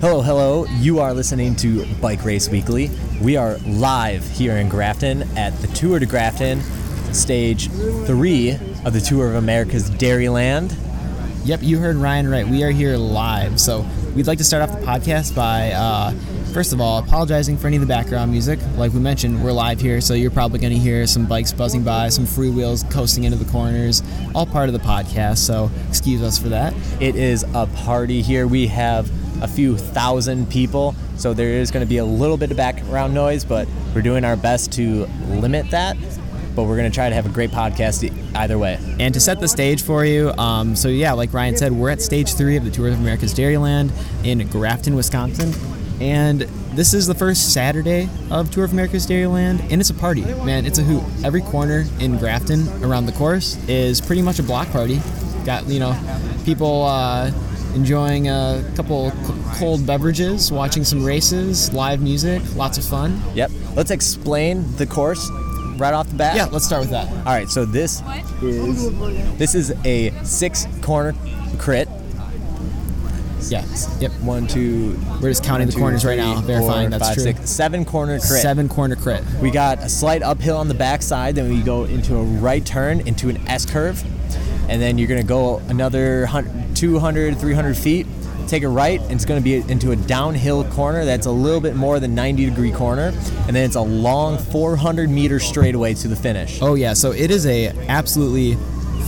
Hello, hello. You are listening to Bike Race Weekly. We are live here in Grafton at the Tour de Grafton, stage three of the Tour of America's Dairyland. Yep, you heard Ryan right. We are here live. So we'd like to start off the podcast by, uh, first of all, apologizing for any of the background music. Like we mentioned, we're live here, so you're probably going to hear some bikes buzzing by, some freewheels coasting into the corners, all part of the podcast. So excuse us for that. It is a party here. We have a few thousand people, so there is going to be a little bit of background noise, but we're doing our best to limit that. But we're going to try to have a great podcast either way. And to set the stage for you, um, so yeah, like Ryan said, we're at stage three of the Tour of America's Dairyland in Grafton, Wisconsin. And this is the first Saturday of Tour of America's Dairyland, and it's a party, man. It's a hoot. Every corner in Grafton around the course is pretty much a block party. Got, you know, people uh, enjoying a couple cold beverages, watching some races, live music, lots of fun. Yep. Let's explain the course right off the bat. Yeah, let's start with that. All right, so this is this is a six corner crit. Yeah, yep. One, two. We're just counting the two, corners right now, verifying four, that's five, true. six, seven corner crit. Seven corner crit. We got a slight uphill on the backside, then we go into a right turn into an S curve, and then you're gonna go another 200, 300 feet, take a right, and it's gonna be into a downhill corner that's a little bit more than 90 degree corner, and then it's a long 400 meter straightaway to the finish. Oh yeah, so it is a absolutely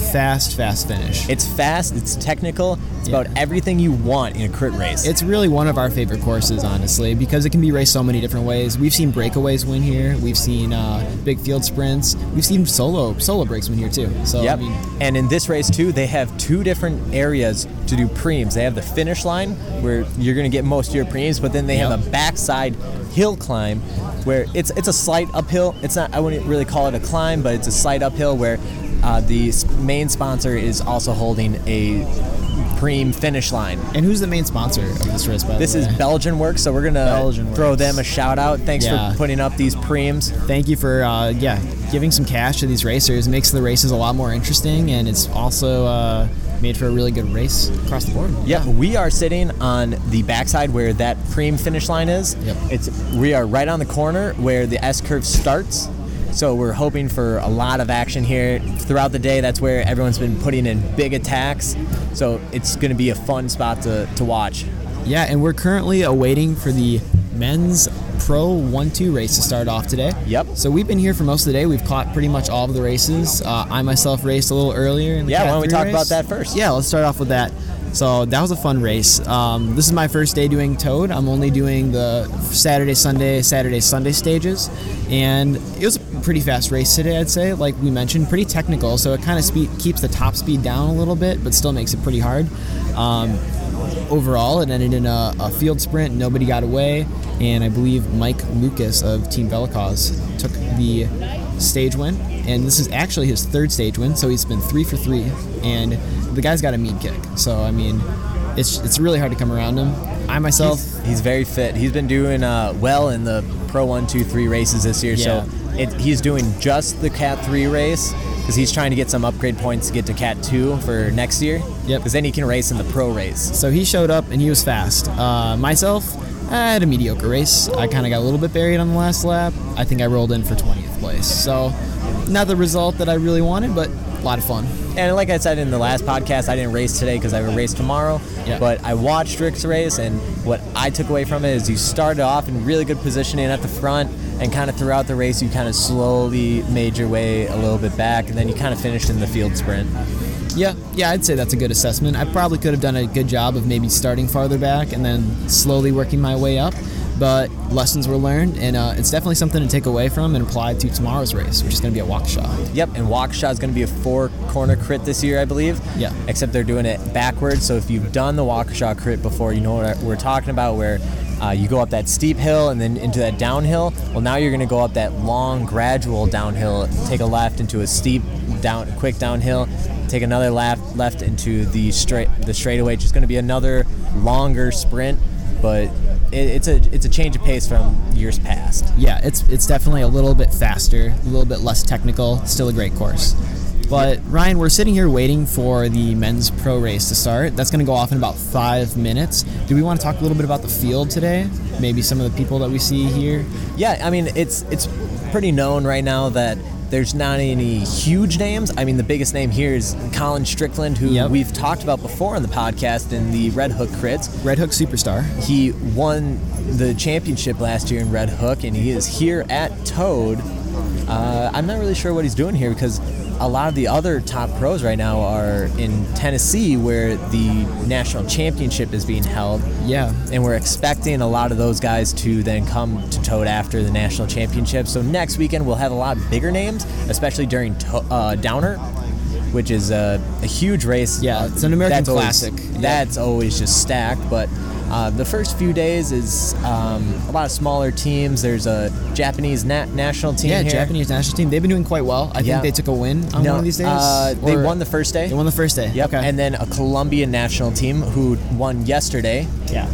fast, fast finish. It's fast, it's technical, it's Yeah. about everything you want in a crit race. It's really one of our favorite courses, honestly, because it can be raced so many different ways. We've seen breakaways win here. We've seen uh, big field sprints. We've seen solo solo breaks win here too. So Yep. I mean, and in this race too, they have two different areas to do preems. They have the finish line where you're going to get most of your preems, but then they have a backside hill climb where it's it's a slight uphill. It's not I wouldn't really call it a climb, but it's a slight uphill where uh, the main sponsor is also holding a preem finish line. and who's the main sponsor of this race? By This the is way? Belgian Works, so we're gonna throw them a shout out. Thanks Yeah. for putting up these preems. Thank you for uh, yeah giving some cash to these racers. It makes the races a lot more interesting, and it's also uh, made for a really good race across the board. Yep, we are sitting on the backside where that preem finish line is. Yep. It's we are right on the corner where the S curve starts. So we're hoping for a lot of action here throughout the day. That's where everyone's been putting in big attacks. So it's going to be a fun spot to, to watch. Yeah, and we're currently awaiting for the men's Pro 1-2 race to start off today. Yep. So we've been here for most of the day. We've caught pretty much all of the races. Uh, I myself raced a little earlier. In the Yeah, Cat why don't we talk race. about that first? Yeah, let's start off with that. So that was a fun race. Um, this is my first day doing Toad. I'm only doing the Saturday, Sunday, Saturday, Sunday stages, and it was a pretty fast race today. I'd say, like we mentioned, pretty technical. So it kind of keeps the top speed down a little bit, but still makes it pretty hard. Um, overall, it ended in a, a field sprint. Nobody got away, and I believe Mike Lucas of Team Velicause took the stage win. And this is actually his third stage win, so he's been three for three. And the guy's got a mean kick. So I mean, it's it's really hard to come around him. I myself, He's, he's very fit. He's been doing uh, well in the Pro 1, 2, 3 races this year. Yeah. So it, he's doing just the Cat 3 race because he's trying to get some upgrade points to get to Cat 2 for next year. Yep. Because then he can race in the Pro race. so he showed up and he was fast. Uh, myself, I had a mediocre race. I kind of got a little bit buried on the last lap. I think I rolled in for 20th place. So not the result that I really wanted, but a lot of fun. And like I said in the last podcast, I didn't race today because I have a race tomorrow. Yeah. But I watched Rick's race, and what I took away from it is you started off in really good positioning at the front, and kind of throughout the race, you kind of slowly made your way a little bit back, and then you kind of finished in the field sprint. Yeah, yeah, I'd say that's a good assessment. I probably could have done a good job of maybe starting farther back and then slowly working my way up. But lessons were learned, and uh, it's definitely something to take away from and apply to tomorrow's race, which is going to be at Waukesha. Yep, and Waukesha is going to be a four corner crit this year, I believe. Yeah. Except they're doing it backwards. So if you've done the Waukesha crit before, you know what we're talking about, where uh, you go up that steep hill and then into that downhill. Well, now you're going to go up that long, gradual downhill, take a left into a steep down, quick downhill, take another left left into the straight the straightaway. Which is going to be another longer sprint, but it, it's a it's a change of pace from years past. Yeah, it's it's definitely a little bit faster, a little bit less technical. Still a great course. But Ryan, we're sitting here waiting for the men's pro race to start. That's going to go off in about five minutes. Do we want to talk a little bit about the field today? Maybe some of the people that we see here. Yeah, I mean it's it's pretty known right now that there's not any huge names. I mean, the biggest name here is Colin Strickland, who Yep. we've talked about before on the podcast in the Red Hook crits. Red Hook Superstar. He won the championship last year in Red Hook, and he is here at Toad. Uh, I'm not really sure what he's doing here because a lot of the other top pros right now are in Tennessee, where the national championship is being held. Yeah. And we're expecting a lot of those guys to then come to Toad after the national championship. So next weekend we'll have a lot bigger names, especially during to- uh, Downer, which is a, a huge race. Yeah, Uh, it's an American that's always- classic. Yeah. That's always just stacked. But uh, the first few days is um, a lot of smaller teams. There's a Japanese na- national team Yeah, here. Japanese national team. They've been doing quite well. I Yeah. think they took a win on No, one of these days. uh, they won the first day. They won the first day. Yep. Okay. And then a Colombian national team who won yesterday. yeah.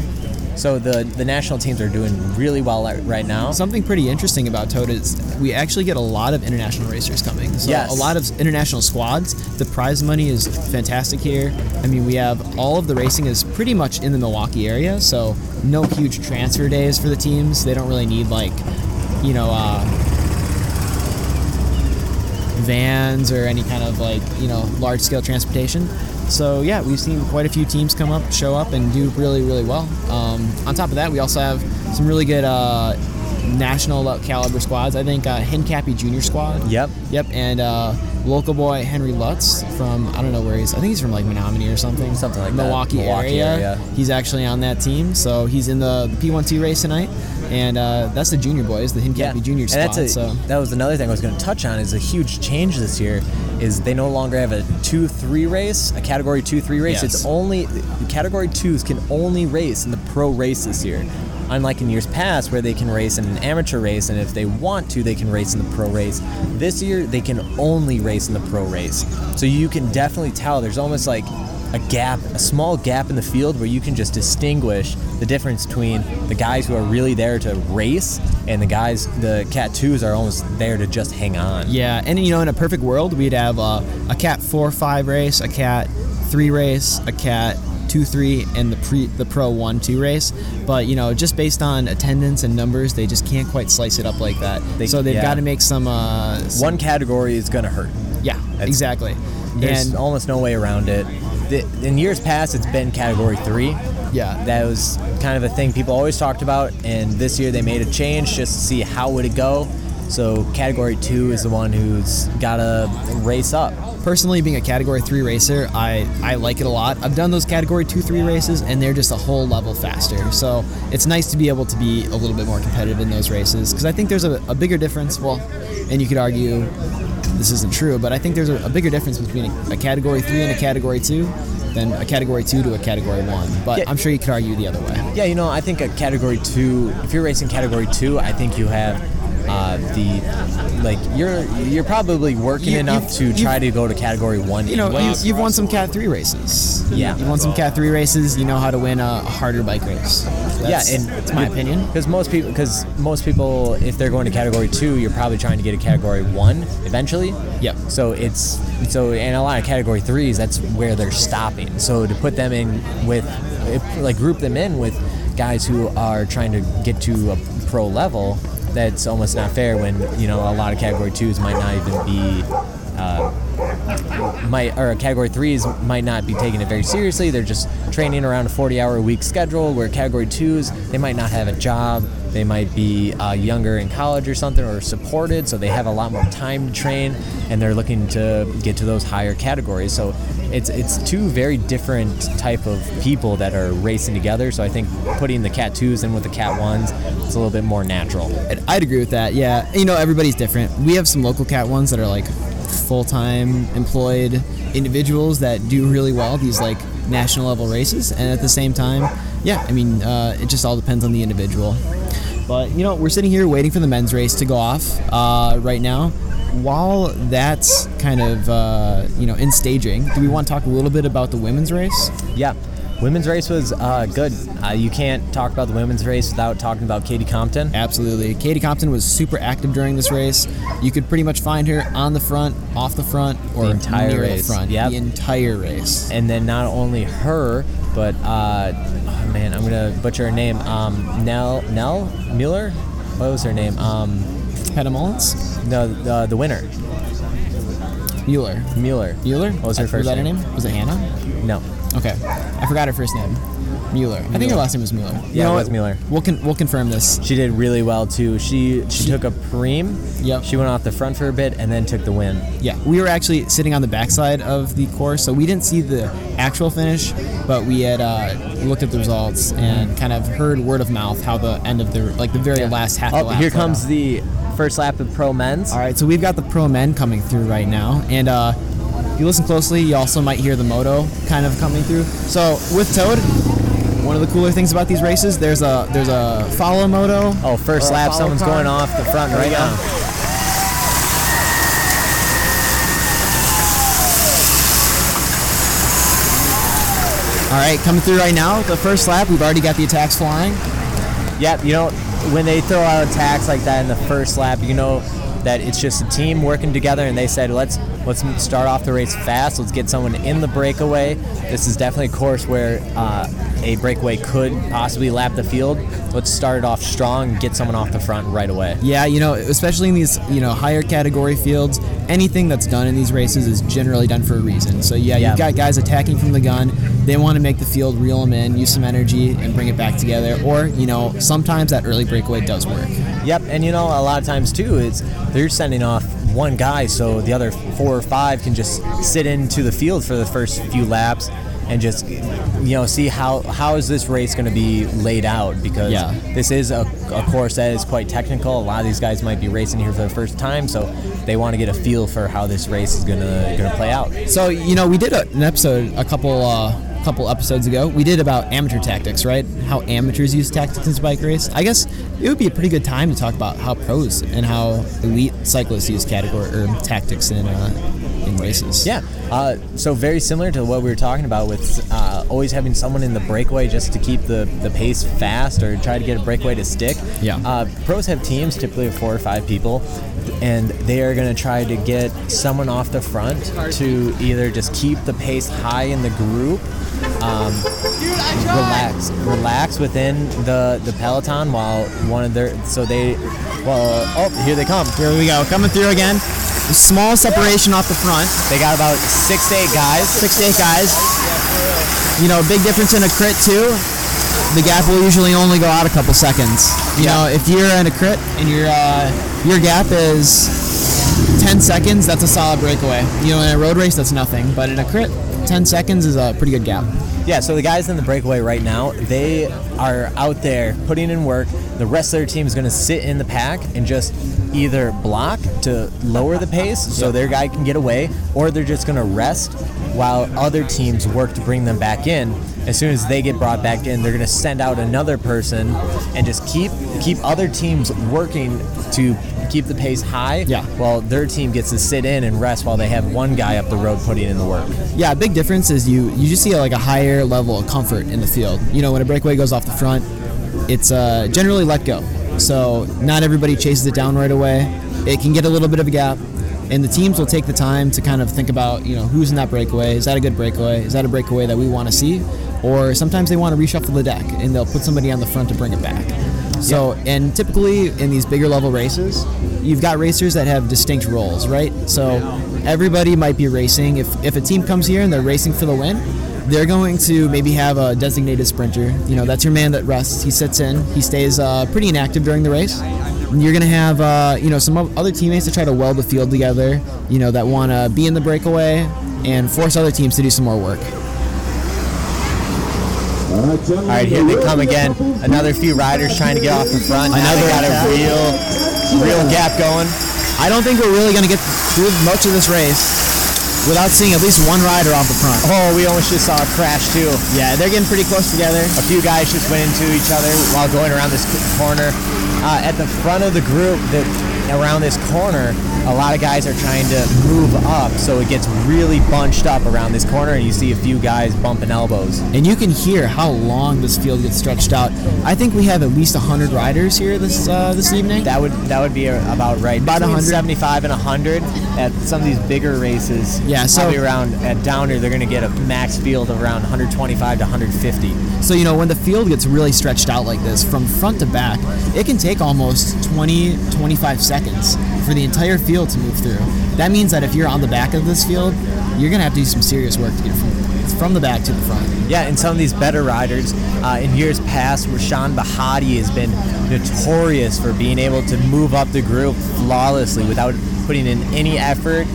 So the the national teams are doing really well right- now. Something pretty interesting about Toad is we actually get a lot of international racers coming. So Yes. a lot of international squads. The prize money is fantastic here. I mean, we have all of the racing is pretty much in the Milwaukee area, so no huge transfer days for the teams. They don't really need like, you know, uh, vans or any kind of like you know large scale transportation. So yeah, we've seen quite a few teams come up, show up, and do really really well. Um, on top of that, we also have some really good uh, national caliber squads. I think uh, Hincapie Junior Squad. Yep. Yep, and uh, local boy Henry Lutz from I don't know where he's. I think he's from like Menominee or something. Something like that. Milwaukee, Milwaukee area. area. He's actually on that team, so he's in the P12 race tonight, and uh, that's the junior boys, the Hincapie Junior and squad. that's a, so that was another thing I was going to touch on is a huge change this year is they no longer have a two three race, a category two three race. Yes. It's only category twos can only race in the pro race this year. Unlike in years past where they can race in an amateur race and if they want to they can race in the pro race. This year they can only race in the pro race. So you can definitely tell there's almost like a gap, a small gap in the field where you can just distinguish the difference between the guys who are really there to race and the guys, the Cat 2s are almost there to just hang on. Yeah, and you know, in a perfect world, we'd have uh, a cat four five race, a cat three race, a cat two three, and the pre the pro one two race. But you know, just based on attendance and numbers, they just can't quite slice it up like that. They- so they've yeah. got to make some. Uh, some- One category is going to hurt. yeah, exactly. There's and almost no way around it. The- In years past, it's been category three. yeah, That was kind of a thing people always talked about, and this year they made a change just to see how would it go. So category two is the one who's got to race up. Personally being a category 3 racer I, I like it a lot i've done those category 2 3 races and they're just a whole level faster so it's nice to be able to be a little bit more competitive in those races because i think there's a, a bigger difference well and you could argue this isn't true but i think there's a, a bigger difference between a, a category 3 and a category 2 than a category 2 to a category 1 but Yeah. i'm sure you could argue the other way Yeah, you know, I think a category two. If you're racing category two, I think you have uh, the like you're you're probably working You- enough you've- to try to go to category one. you know, you, anyways. you've won some Cat 3 races. Yeah. You've won some Cat 3 races. You know how to win a, harder bike race. That's, yeah, and that's my opinion. Because most people, because most people, if they're going to category two, you're probably trying to get a category one eventually. Yep. So it's so, and a lot of category threes, that's where they're stopping. So to put them in with, if, like, group them in with guys who are trying to get to a pro level, that's almost not fair. When you know a lot of category twos might not even be. Uh, might or category threes might not be taking it very seriously. They're just training around a 40-hour a week schedule. Where category twos, they might not have a job. They might be uh, younger in college or something, or supported, so they have a lot more time to train, and they're looking to get to those higher categories. So it's it's two very different type of people that are racing together. So I think putting the cat twos in with the cat ones, it's a little bit more natural. I'd- I'd agree with that. Yeah, you know, everybody's different. We have some local cat ones that are like full-time employed individuals that do really well these like national level races, and at the same time, yeah, I mean, uh, it just all depends on the individual. But you know, we're sitting here waiting for the men's race to go off uh, right now. While that's kind of uh, you know in staging, do we want to talk a little bit about the women's race? Yeah. Women's race was uh, good. Uh, you can't talk about the women's race without talking about Katie Compton. Absolutely. Katie Compton was super active during this race. You could pretty much find her on the front, off the front, or The entire near race. the front. Yep. The entire race. And then not only her, but uh, oh man, I'm gonna butcher her name. Um, Nell Nell Mueller. What was her name? Um, Hedda Mullins? no, the, the winner, Mueller. Mueller. Mueller? What was her Uh, first Was that her name? name? Was it Hannah? No. Okay. I forgot her first name. Mueller. I think her last name was Mueller. You Yeah, know it was Mueller. We'll, con- we'll confirm this. She did really well too. She she, She- took a preem. Yep. She went off the front for a bit and then took the win. Yeah, we were actually sitting on the backside of the course, so we didn't see the actual finish, but we had uh, looked at the results and kind of heard word of mouth how the end of the like the very last half. of Oh, here comes out. the first lap of pro men's. All right, so we've got the pro men coming through right now, and uh, if you listen closely, you also might hear the moto kind of coming through. So with Toad, one of the cooler things about these races, there's a there's a follow moto. Oh, first lap, someone's car. going off the front There right now. All right, coming through right now. The first lap, we've already got the attacks flying. Yep, you know, when they throw out attacks like that in the first lap, you know that it's just a team working together and they said, let's let's start off the race fast, let's get someone in the breakaway. This is definitely a course where uh, a breakaway could possibly lap the field. Let's start it off strong and get someone off the front right away. Yeah, you know, especially in these, you know, higher category fields, anything that's done in these races is generally done for a reason. So yeah, Yeah. you've got guys attacking from the gun. They want to make the field reel them in, use some energy, and bring it back together. Or you know, sometimes that early breakaway does work. Yep, and you know, a lot of times too, it's they're sending off one guy so the other four or five can just sit into the field for the first few laps and just you know see how how is this race going to be laid out because Yeah. this is a, a course that is quite technical. A lot of these guys might be racing here for the first time, so they want to get a feel for how this race is going to going to play out. So you know, we did a, an episode a couple uh, couple episodes ago. We did about amateur tactics, right? How amateurs use tactics in bike race. I guess it would be a pretty good time to talk about how pros and how elite cyclists use category or tactics in uh, in races. Yeah. Uh, so very similar to what we were talking about with always having someone in the breakaway just to keep the, the pace fast or try to get a breakaway to stick. Yeah. Uh, pros have teams typically of four or five people, and they are going to try to get someone off the front to either just keep the pace high in the group. Um, relax, relax within the the peloton while one of their so they, well, oh here they come. Here we go, coming through again. Small separation off the front. They got about six to eight guys. Six to eight guys. You know, big difference in a crit too. The gap will usually only go out a couple seconds. You Yeah. know, if you're in a crit and your uh, your gap is 10 seconds, that's a solid breakaway. You know, in a road race, that's nothing. But in a crit, 10 seconds is a pretty good gap. Yeah, so the guys in the breakaway right now, they are out there putting in work. The rest of their team is going to sit in the pack and just either block to lower the pace so their guy can get away, or they're just going to rest while other teams work to bring them back in. As soon as they get brought back in, they're going to send out another person and just keep keep other teams working to keep the pace high. Yeah. While their team gets to sit in and rest while they have one guy up the road putting in the work. Yeah, big difference is you you just see like a higher level of comfort in the field. You know, when a breakaway goes off the front, it's uh, generally let go. So not everybody chases it down right away. It can get a little bit of a gap, and the teams will take the time to kind of think about you know who's in that breakaway. Is that a good breakaway? Is that a breakaway that we want to see? Or sometimes they want to reshuffle the deck and they'll put somebody on the front to bring it back. So, and typically in these bigger level races, you've got racers that have distinct roles, right? So, everybody might be racing. If, if a team comes here and they're racing for the win, they're going to maybe have a designated sprinter. You know, that's your man that rests. He sits in, he stays uh, pretty inactive during the race. You're going to have, uh, you know, some other teammates that try to weld the field together, you know, that want to be in the breakaway and force other teams to do some more work. All right, here they come again. Another few riders trying to get off the front. Now Another got a real, real gap going. I don't think we're really going to get through much of this race without seeing at least one rider off the front. Oh, we almost just saw a crash too. Yeah, they're getting pretty close together. A few guys just went into each other while going around this corner. Uh, at the front of the group, that around this corner, a lot of guys are trying to move up, so it gets really bunched up around this corner, and you see a few guys bumping elbows. And you can hear how long this field gets stretched out. I think we have at least 100 riders here this uh, this evening. That would that would be about right. About Between 100. 75 and 100 at some of these bigger races. Yeah, so- probably around at Downer they're going to get a max field of around 125 to 150. So, you know, when the field gets really stretched out like this, from front to back, it can take almost 20, 25 seconds for the entire field to move through. That means that if you're on the back of this field, you're going to have to do some serious work to get from, from the back to the front. Yeah, and some of these better riders uh, in years past, Rahsaan Bahati has been notorious for being able to move up the group flawlessly without putting in any effort.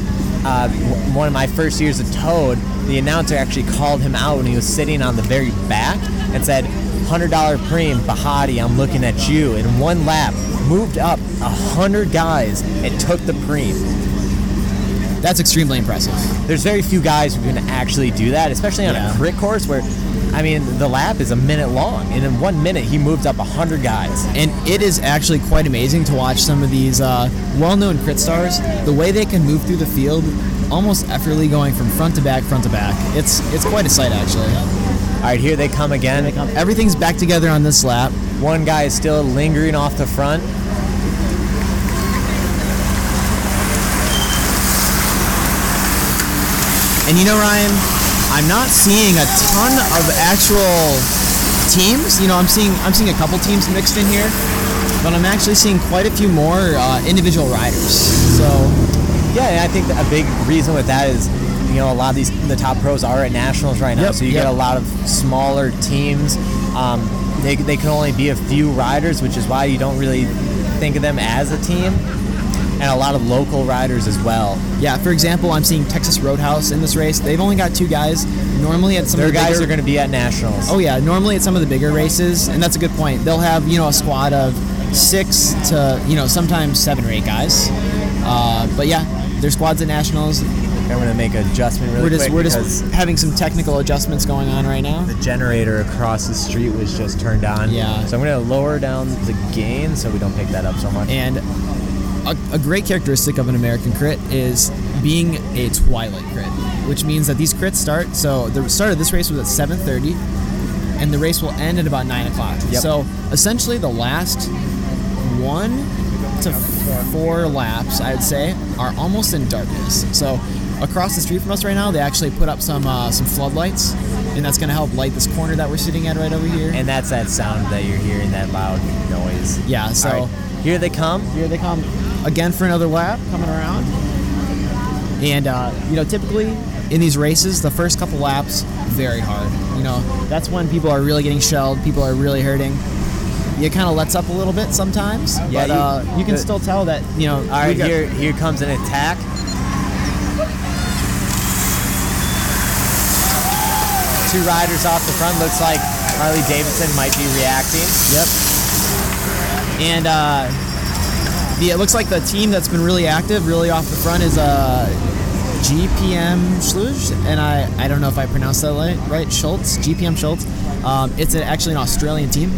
Uh, one of my first years of Toad, the announcer actually called him out when he was sitting on the very back and said, $100 preem, Bahati, I'm looking at you. In one lap, moved up 100 guys and took the preem. That's extremely impressive. There's very few guys who can actually do that, especially on Yeah. a crit course where, I mean, the lap is a minute long, and in one minute he moved up 100 guys. And it is actually quite amazing to watch some of these uh, well-known crit stars. The way they can move through the field, almost effortlessly going from front to back, front to back. It's it's quite a sight actually. All right, here they come again. Everything's back together on this lap. One guy is still lingering off the front. And you know, Ryan, I'm not seeing a ton of actual teams. You know, I'm seeing I'm seeing a couple teams mixed in here, but I'm actually seeing quite a few more uh, individual riders. So Yeah, and I think a big reason with that is, you know, a lot of these the top pros are at nationals right now, Yep, so you yep. get a lot of smaller teams. Um, they, they can only be a few riders, which is why you don't really think of them as a team, and a lot of local riders as well. yeah, for example, I'm seeing Texas Roadhouse in this race. They've only got two guys. Normally at some Their of the guys bigger, are going to be at nationals. Oh yeah, normally at some of the bigger races, and that's a good point. They'll have you know a squad of six to you know sometimes seven or eight guys. Uh, but yeah, their squads at nationals. I'm to make an adjustment really we're just quick we're just having some technical adjustments going on right now. the generator across the street was just turned on. Yeah. So I'm to lower down the gain so we don't pick that up so much. And a, a great characteristic of an American crit is being a twilight crit, which means that these crits start. So the start of this race was at 7:30, and the race will end at about nine o'clock. Yep. So essentially, the last one to four laps, I'd say, are almost in darkness. So across the street from us right now, they actually put up some uh, some floodlights, and that's going to help light this corner that we're sitting at right over here. And that's that sound that you're hearing, that loud noise. yeah. So. Right, here they come. Here they come again for another lap, coming around. And uh, you know, typically in these races, the first couple laps very hard. You know, that's when people are really getting shelled. People are really hurting. It kind of lets up a little bit sometimes, Yeah, but you- uh, you can still tell that you know. All right, got- here here comes an attack. Two riders off the front. Looks like Harley Davidson might be reacting. Yep. And uh, the, it looks like the team that's been really active, really off the front, is uh, GPM Schluj, and I, I don't know if I pronounced that right, right Schultz, GPM Schultz. Um, it's a, actually an Australian team.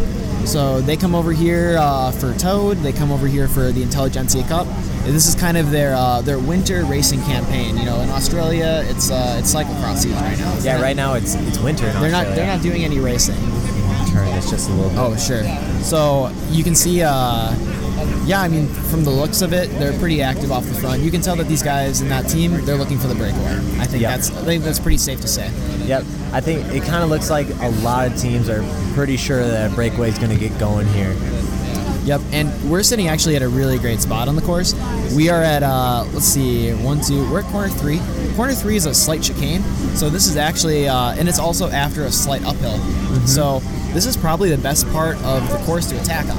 So they come over here uh, for Toad, they come over here for the Intelligentsia Cup. And This is kind of their uh, their winter racing campaign. You know, in Australia, it's uh, it's cyclocross season right now. Yeah, right now it's it's winter in They're not they're not doing any racing. Turn this just a little bit. Oh, sure. So you can see, uh, yeah, I mean, from the looks of it, they're pretty active off the front. You can tell that these guys in that team, they're looking for the breakaway. I think Yeah. that's I think that's pretty safe to say. Yep. I think it kind of looks like a lot of teams are pretty sure that a breakaway is going to get going here. Yep, and we're sitting actually at a really great spot on the course. We are at, uh, let's see, one, two, we're at corner three. Corner three is a slight chicane, so this is actually, uh, and it's also after a slight uphill. So this is probably the best part of the course to attack on,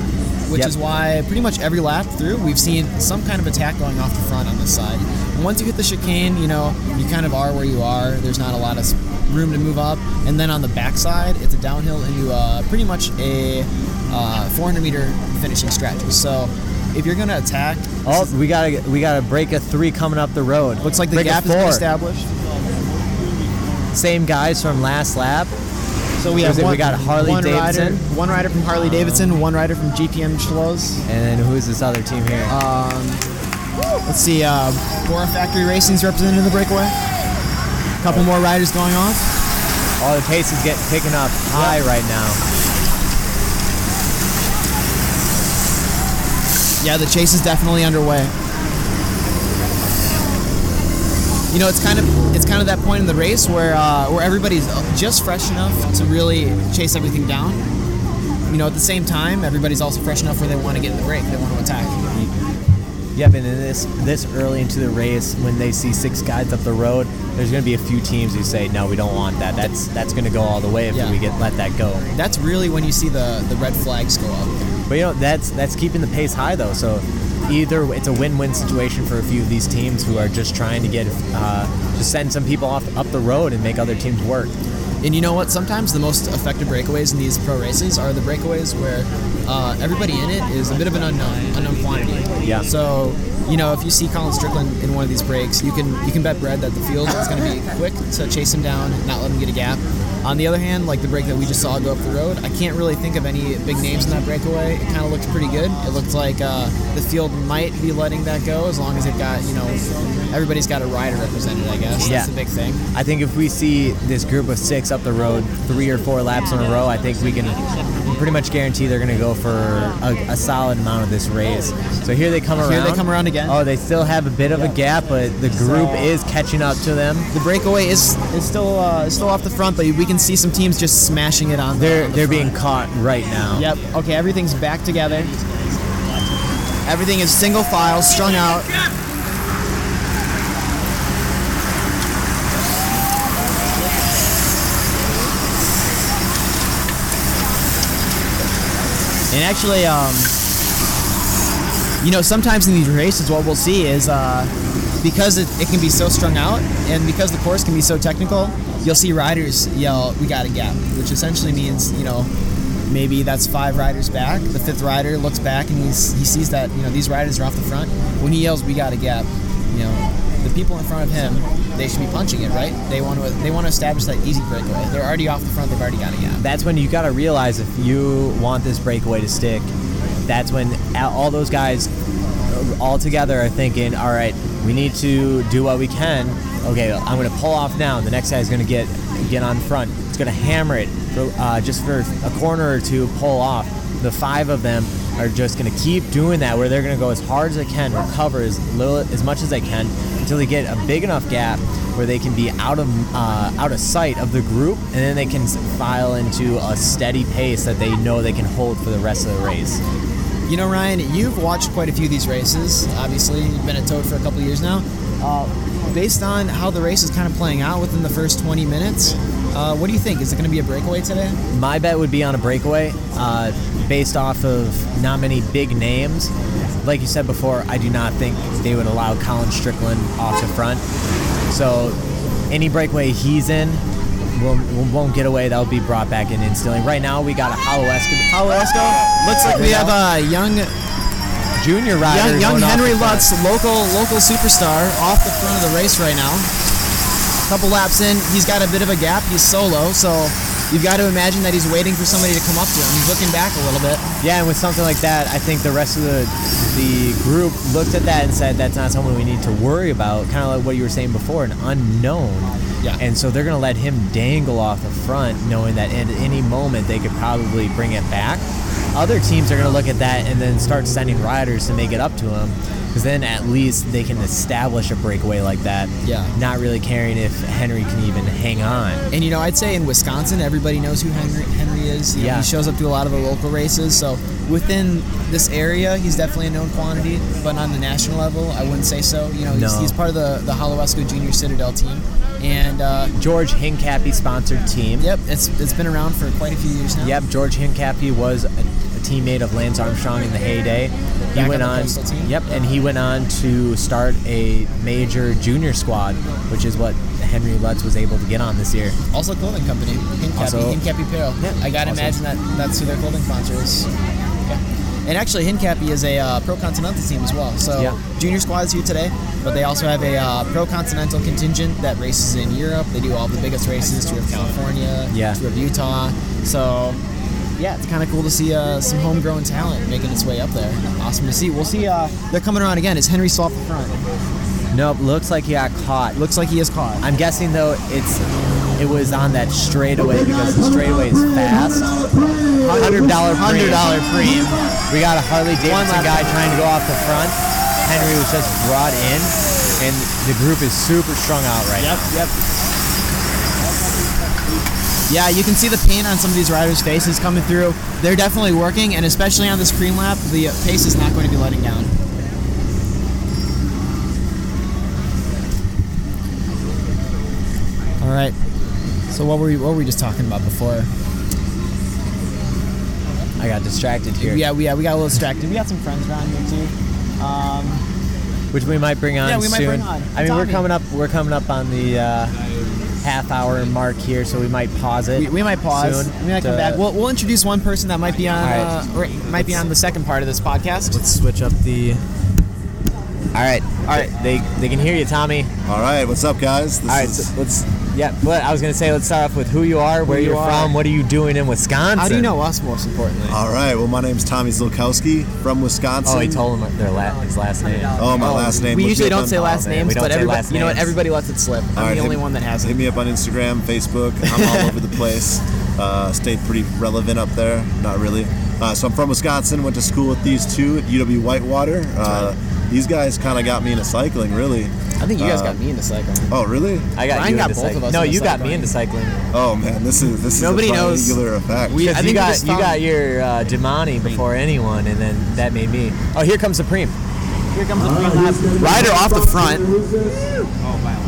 which Yep. is why pretty much every lap through we've seen some kind of attack going off the front on this side. Once you hit the chicane, you know, you kind of are where you are. There's not a lot of room to move up. And then on the backside, it's a downhill into uh, pretty much a uh, 400 meter finishing stretch. So if you're going to attack, Oh, we got to we got to break a three coming up the road. looks like the break gap has been established. Same guys from last lap. So we have one, we got Harley one Davidson? rider, one rider from Harley Davidson, one rider from GPM Schloss. And then who's this other team here? Um, Let's see. Uh, Bora Factory Racing's represented in the breakaway. A couple more riders going off. All the pace is getting picking up high right now. Yeah, the chase is definitely underway. You know, it's kind of it's kind of that point in the race where uh, where everybody's just fresh enough to really chase everything down. You know, at the same time, everybody's also fresh enough where they want to get in the break, they want to attack. Yep, and in this this early into the race, when they see six guys up the road, there's going to be a few teams who say, "No, we don't want that. That's that's going to go all the way if Yeah. we get let that go." That's really when you see the the red flags go up. But you know, that's that's keeping the pace high though. So either it's a win-win situation for a few of these teams who are just trying to get uh, to send some people off up the road and make other teams work. And you know what? Sometimes the most effective breakaways in these pro races are the breakaways where uh, everybody in it is a bit of an unknown, unknown quantity. Yeah. So, you know, if you see Colin Strickland in one of these breaks, you can you can bet bread that the field is going to be quick to chase him down, not let him get a gap. On the other hand, like the break that we just saw go up the road, I can't really think of any big names in that breakaway. It kind of looked pretty good. It looked like uh, the field might be letting that go as long as they've got, you know, everybody's got a rider represented, I guess. That's Yeah. the big thing. I think if we see this group of six up the road three or four laps in a row, I think we can pretty much guarantee they're going to go for a, a solid amount of this race. So here they come around. Here they come around again. Oh, they still have a bit of a gap, but the group is catching up to them. The breakaway is is still uh, is still off the front, but we can see some teams just smashing it on. They're on the they're front. being caught right now. Yep. Okay. Everything's back together. Everything is single file, strung out. And actually, um, you know, sometimes in these races, what we'll see is uh, because it, it can be so strung out and because the course can be so technical, you'll see riders yell, "We got a gap," which essentially means, you know, maybe that's five riders back. The fifth rider looks back and he sees that you know these riders are off the front. When he yells, "We got a gap," you know, people in front of him, they should be punching it, right? They want to they want to establish that easy breakaway. They're already off the front. They've already got a gap. That's when you got to realize if you want this breakaway to stick, that's when all those guys all together are thinking, all right, we need to do what we can. Okay, I'm going to pull off now. And the next guy's going to get get on front. It's going to hammer it for, uh, just for a corner or two, pull off. The five of them are just going to keep doing that, where they're going to go as hard as they can, recover as little as much as they can, until they get a big enough gap where they can be out of uh, out of sight of the group, and then they can file into a steady pace that they know they can hold for the rest of the race. You know, Ryan, you've watched quite a few of these races. Obviously, you've been at Toad for a couple years now. Uh, based on how the race is kind of playing out within the first 20 minutes, uh, what do you think? Is it going to be a breakaway today? My bet would be on a breakaway, uh, based off of not many big names. Like you said before, I do not think they would allow Colin Strickland off the front. So any breakaway he's in will, won't get away. That'll be brought back in instantly. Right now we got a Holowesco. Hollow Esco Looks like we have a young, junior rider. young, young Henry. Lutz, local local superstar, off the front of the race right now. Couple laps in, he's got a bit of a gap. He's solo, so you've got to imagine that he's waiting for somebody to come up to him. He's looking back a little bit. Yeah, and with something like that, I think the rest of the the group looked at that and said that's not someone we need to worry about. Kind of like what you were saying before, an unknown. Yeah. And so they're going to let him dangle off the front, knowing that at any moment they could probably bring it back. Other teams are going to look at that and then start sending riders to make it up to him, because then at least they can establish a breakaway like that. Yeah. Not really caring if Henry can even hang on. And you know, I'd say in Wisconsin, everybody knows who Henry, Henry is. You know, Yeah. he shows up to a lot of the local races. So within this area, he's definitely a known quantity. But on the national level, I wouldn't say so. You know, he's, No. he's part of the the Holowesco Junior Citadel team, and uh, George Hincapie sponsored team. yep, it's it's been around for quite a few years now. Yep, George Hincapie was a teammate of Lance Armstrong in the heyday. He Back went on the on. Team? Yep, and he went on to start a major junior squad, which is what Henry Lutz was able to get on this year. Also, clothing company, Hincapie, Also- Hincapie Apparel. Yeah, I gotta also- imagine that that's who their clothing sponsor is. Yeah. And actually, Hincapie is a uh, pro continental team as well. So Yeah. junior squad is here today, but they also have a uh, pro continental contingent that races in Europe. They do all the biggest races, Tour of California, Yeah. Tour of Utah. So yeah, it's kind of cool to see uh, some homegrown talent making its way up there. Awesome to see. We'll see. Uh, they're coming around again. Is Henry still off the front? Nope, looks like he got caught. Looks like he is caught. I'm guessing though it's it was on that straightaway because the straightaway is fast. Hundred dollar Hundred dollar premium. We got a Harley Davidson guy trying to go off the front. Henry was just brought in, and the group is super strung out right now. Yep. Yep. Yeah, you can see the pain on some of these riders' faces coming through. They're definitely working, and especially on this preem lap, the pace is not going to be letting down. All right. So what were we what were we just talking about before? I got distracted here, Yeah, we yeah, we got a little distracted. We got some friends around here too. Um, which we might bring on Yeah, we might soon. bring on. I mean, we're coming up. We're coming up on the uh, half hour mark here, so we might pause it. we, we might pause. soon We might come back. We'll, we'll introduce one person that might be on right. uh, or might be on the second part of this podcast. Let's switch up the. All right, all right. They they can hear you, Tommy. All right, what's up, guys? This All right, is so let's. Yeah, but I was gonna say let's start off with who you are, where you you're are. from, what are you doing in Wisconsin? How do you know us? Most importantly. all right. Well, my name's Tommy Zilkowski from Wisconsin. Oh, he told him their la- his last name. Oh, my last name. We usually don't on- say last Oh, names, but everybody, last you know what? Everybody lets it slip. I'm All right, the hit- only one that has Hit me up on Instagram, Facebook. I'm all over the place. Uh, stayed pretty relevant up there. Not really. Uh, so I'm from Wisconsin. Went to school with these two at UW Whitewater. Uh, these guys kind of got me into cycling, really. I think you guys Uh, got me into cycling. Oh, really? I got Ryan you got into both cycling. of us No, into you got cycling. me into cycling. Oh man, this is this Nobody is a knows. triangular effect. We- I Because think you we got just you got your uh, Domane before anyone, and then that made me. Oh, here comes Supreme. Here comes Supreme green lap. Rider off the front.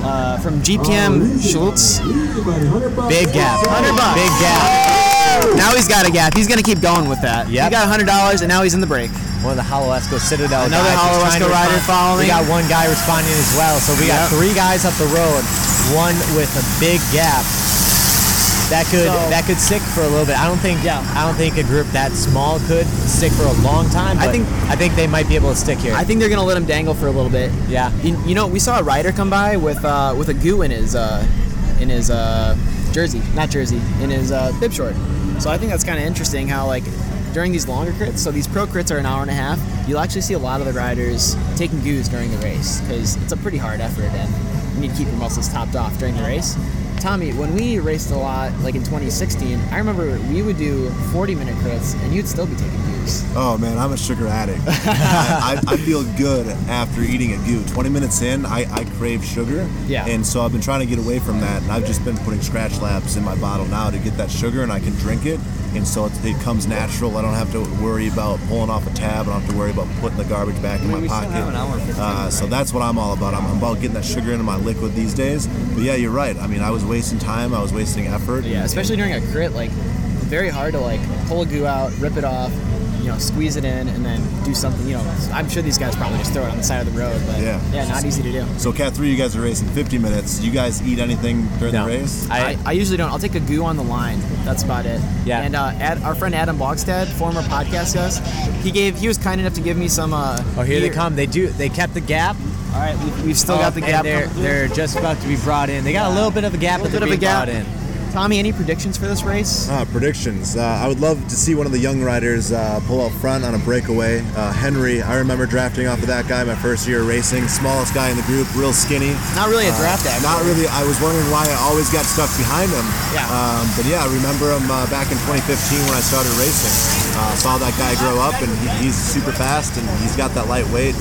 Uh, from GPM Schultz. Big gap. 100 bucks. Big gap. Now he's got a gap. He's gonna keep going with that. Yeah. He got hundred dollars, and now he's in the break. One of the Holowesco Citadel Another guys. who's trying Holowesco rider following. We got one guy responding as well. So we got three guys up the road. One with a big gap. That could So- that could stick for a little bit. I don't think Yeah. I don't think a group that small could stick for a long time. I think- I think they might be able to stick here. I think they're gonna let him dangle for a little bit. yeah. You, you know, we saw a rider come by with uh, with a goo in his uh, in his uh, jersey, not jersey, in his uh, bib short. So I think that's kind of interesting how like during these longer crits, so these pro crits are an hour and a half. You'll actually see a lot of the riders taking goos during the race because it's a pretty hard effort and you need to keep your muscles topped off during the race. Tommy, when we raced a lot, like in 2016, I remember we would do 40 minute crits and you'd still be taking goos. Oh man, I'm a sugar addict. I, I, I feel good after eating a goo. 20 minutes in, I, I crave sugar. Yeah. And so I've been trying to get away from that, and I've just been putting Skratch Labs in my bottle now to get that sugar, and I can drink it. And so it, it comes natural. I don't have to worry about pulling off a tab. I don't have to worry about putting the garbage back in my pocket. Uh, so that's what I'm all about. I'm about getting that sugar into my liquid these days. But yeah, you're right. I mean, I was wasting time. I was wasting effort. Yeah, especially during a crit, like very hard to like pull a goo out, rip it off, you know, squeeze it in, and then do something. You know, I'm sure these guys probably just throw it on the side of the road, but Yeah. yeah, not easy to do. So Cat Three, you guys are racing 50 minutes. You guys eat anything during No. the race? I, I, I usually don't. I'll take a goo on the line. That's about it. Yeah. And uh, Ad, our friend Adam Bogstad, former podcast guest, he gave he was kind enough to give me some. Uh, oh, here they come. They do. They kept the gap. All right, we've, we've still got the Oh, gap. They're they're just about to be brought in. They got a little bit of a gap, a but little they're bit of a gap. brought in. Tommy, any predictions for this race? Uh, predictions. Uh, I would love to see one of the young riders uh, pull out front on a breakaway. Uh, Henry, I remember drafting off of that guy my first year racing. Smallest guy in the group, real skinny. Not really a draft Uh, act. Not really. I was wondering why I always got stuck behind him. Yeah. Um, but yeah, I remember him uh, back in 2015 when I started racing. Uh, saw that guy grow up, and he, he's super fast, and he's got that lightweight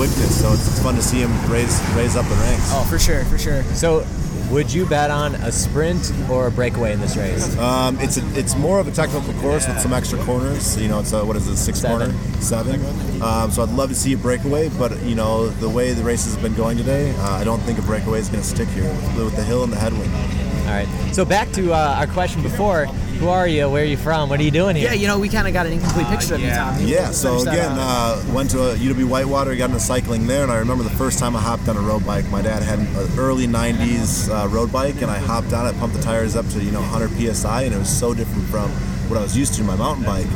quickness. So it's, it's fun to see him raise raise up the ranks. Oh, for sure, for sure. So, would you bet on a sprint or a breakaway in this race? Um, it's a, it's more of a technical course with some extra corners. You know, it's a, what is it, six Seven. corner, seven. Um, so I'd love to see a breakaway, but you know, the way the race has been going today, uh, I don't think a breakaway is going to stick here with, with the hill and the headwind. All right. So back to uh, our question before. Who are you? Where are you from? What are you doing here? Yeah, you know, we kind of got an incomplete picture of you, Tommy. Yeah, so again, uh, went to a UW Whitewater, got into cycling there, and I remember the first time I hopped on a road bike. My dad had an early '90s uh, road bike, and I hopped on it, pumped the tires up to you know 100 psi, and it was so different from what I was used to, my mountain bike,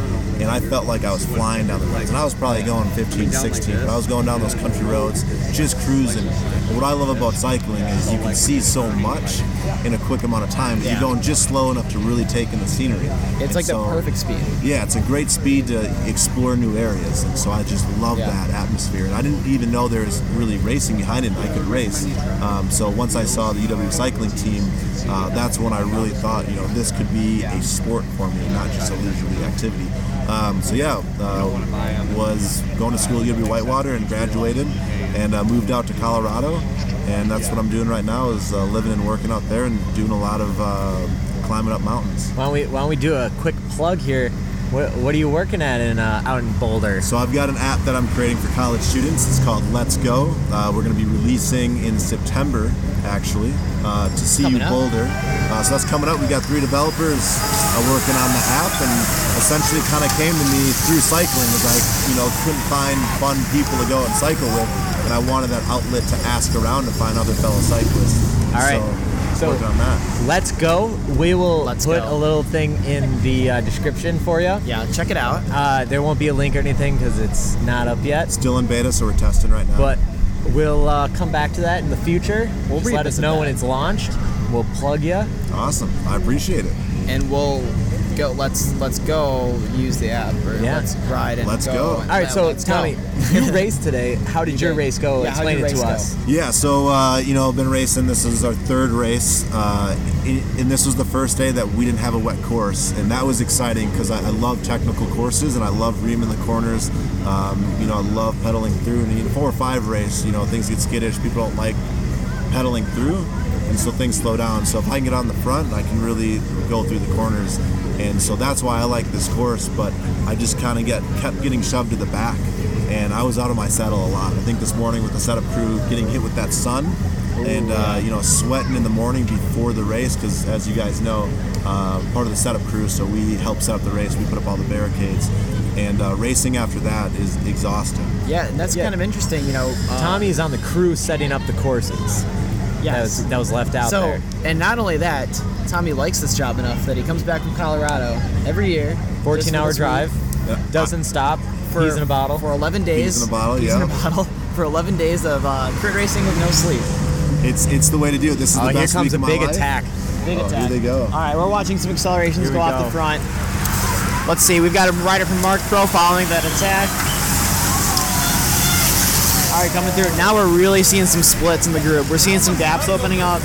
and I felt like I was flying down the roads. And I was probably going 15, 16, but I was going down those country roads, just cruising. What I love about cycling is you can see so much in a quick amount of time. that You're going just slow enough to really take in the scenery. It's And like so- the perfect speed. yeah, it's a great speed to explore new areas, and so I just love Yeah. that atmosphere. And I didn't even know there was really racing behind it. I could race. Um, so once I saw the UW cycling team, uh, that's when I really thought, you know, this could be a sport for me, not just a leisurely activity. Um, so yeah, uh, was going to school at UW Whitewater and graduated, and uh, moved out to Colorado, and that's what I'm doing right now is uh, living and working out there and doing a lot of uh, climbing up mountains. Why don't we Why don't we do a quick plug here? What, what are you working at in uh, out in Boulder? So I've got an app that I'm creating for college students. It's called Let's Go. Uh, we're going to be releasing in September, actually, uh, to CU Coming up. Boulder. Uh, so that's coming up. We got three developers uh, working on the app, and essentially kind of came to me through cycling. As I, you know, couldn't find fun people to go and cycle with, and I wanted that outlet to ask around to find other fellow cyclists. All right. So, So- working on that. Let's go. We will Let's put go. a little thing in the uh, description for you. Yeah, check it out. Uh, there won't be a link or anything because it's not up yet. Still in beta, so we're testing right now. But we'll uh, come back to that in the future. We'll Just let us know that. when it's launched. We'll plug you. awesome. I appreciate it. and we'll go. Let's let's go use the app or Yeah. let's ride and Let's go. All right, so let's go. Tommy, you raced today. How did You your did. race go? Yeah, Explain it to race go? us. Yeah, so uh, you know, I've been racing. This is our third race, uh, and and this was the first day that we didn't have a wet course, and that was exciting because I, I love technical courses and I love reaming the corners. Um, you know, I love pedaling through. And in a four or five race, you know, things get skittish. People don't like pedaling through, and so things slow down. So if I can get on the front, I can really go through the corners, and so that's why I like this course. But I just kind of get kept getting shoved to the back, and I was out of my saddle a lot. I think this morning with the setup crew getting hit with that sun. And uh, you know, sweating in the morning before the race, because as you guys know, uh, part of the setup crew, so we help set up the race. We put up all the barricades, and uh, racing after that is exhausting. Yeah, and that's Yeah. kind of interesting. You know, uh, Tommy's on the crew setting up the courses. That was, that was left out so, there. and not only that, Tommy likes this job enough that he comes back from Colorado every year. 14-hour drive. Yeah. Doesn't stop. For, Peas in a bottle. for 11 days. He's in a bottle, Peas in a bottle for 11 days of uh, crit racing with no sleep. It's it's the way to do it. This is oh, the here best comes week a of my big life. attack. Big Oh, attack. here they go. All right, we're watching some accelerations Here go we off the front. Let's see, we've got a rider from Mark Pro following that attack. All right, coming through. Now we're really seeing some splits in the group. We're seeing some gaps opening up.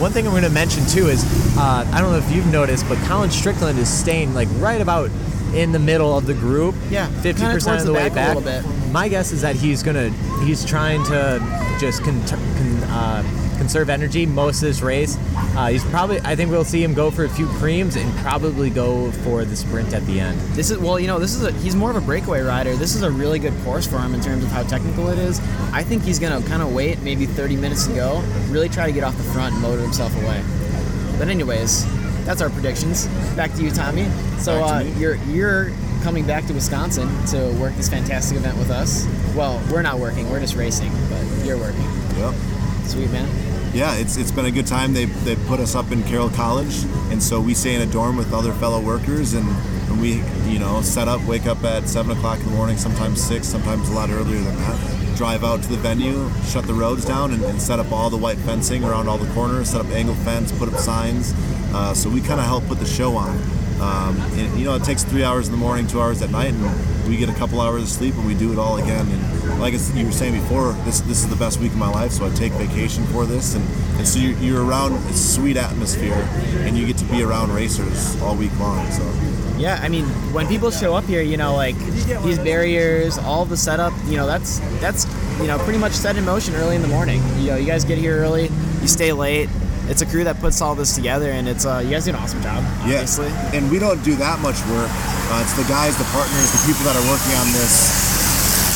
One thing I'm going to mention too is uh, I don't know if you've noticed, but Colin Strickland is staying like right about in the middle of the group. Yeah, fifty percent of the, the way back back. a bit. My guess is that he's gonna he's trying to just con- con- uh, conserve energy most of this race. Uh, he's probably I think we'll see him go for a few preems and probably go for the sprint at the end. This is well, you know, this is a he's more of a breakaway rider. This is a really good course for him in terms of how technical it is. I think he's gonna kind of wait maybe 30 minutes to go, really try to get off the front and motor himself away. But anyways, that's our predictions. Back to you, Tommy. So Back to uh, you're you're coming back to Wisconsin to work this fantastic event with us. Well, we're not working, we're just racing, but you're working. Yep. Sweet man. Yeah, it's it's been a good time. They they put us up in Carroll College, and so we stay in a dorm with other fellow workers, and, and we you know set up, wake up at seven o'clock in the morning, sometimes six, sometimes a lot earlier than that. Drive out to the venue, shut the roads down, and, and set up all the white fencing around all the corners, set up angle fence, put up signs. Uh, so we kind of help put the show on. Um, and, you know, it takes three hours in the morning, two hours at night, and we get a couple hours of sleep, and we do it all again. And like you were saying before, this this is the best week of my life, so I take vacation for this, and, and so you're, you're around a sweet atmosphere, and you get to be around racers all week long. So Yeah, I mean, when people show up here, you know, like these barriers, all the setup, you know, that's that's you know pretty much set in motion early in the morning. You know, you guys get here early, you stay late. It's a crew that puts all this together, and it's uh, you guys do an awesome job. Obviously. and we don't do that much work. Uh, it's the guys, the partners, the people that are working on this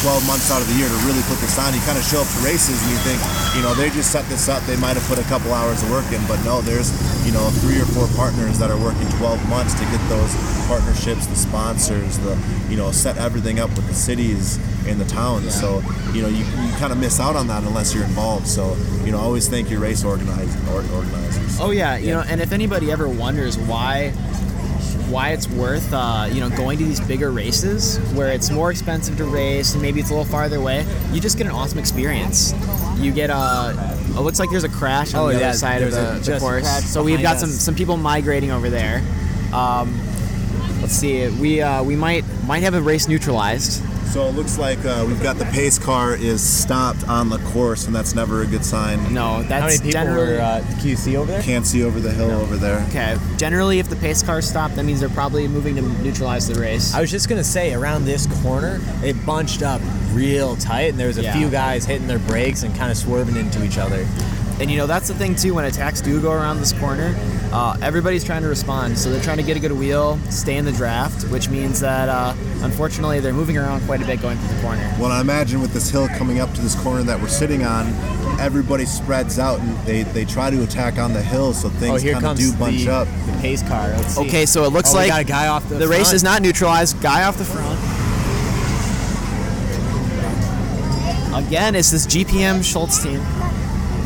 12 months out of the year to really put this on. You kind of show up to races and you think, you know, they just set this up. They might have put a couple hours of work in, but no, there's, you know, three or four partners that are working 12 months to get those partnerships, the sponsors, the, you know, set everything up with the cities and the towns. So, you know, you, you kind of miss out on that unless you're involved. So, you know, always thank your race organizers. Or, organizers. Oh yeah, you know, and if anybody ever wonders why why it's worth uh, you know going to these bigger races where it's more expensive to race and maybe it's a little farther away. You just get an awesome experience. You get a. It looks like there's a crash on Oh, the yeah, other side of the, the course. So we've got behind some some people migrating over there. Um, let's see. We uh, we might might have a race neutralized. So it looks like uh, we've got the pace car is stopped on the course, and that's never a good sign. No, that's How many people generally. were uh, QC over there? Can't see over the hill over there. Okay. Generally, if the pace cars stop, that means they're probably moving to neutralize the race. I was just gonna say around this corner, it bunched up real tight, and there was a Yeah. few guys hitting their brakes and kind of swerving into each other. And you know that's the thing too. When attacks do go around this corner, uh, everybody's trying to respond. So they're trying to get a good wheel, stay in the draft, which means that uh, unfortunately they're moving around quite a bit going through the corner. Well, I imagine with this hill coming up to this corner that we're sitting on, everybody spreads out and they, they try to attack on the hill, so Oh, things here kind of do bunch the, up. the pace car. Let's see. Okay, so it looks Oh, we like got a guy off the the race is not neutralized. Guy off the front. Again, it's this GPM Schultz team,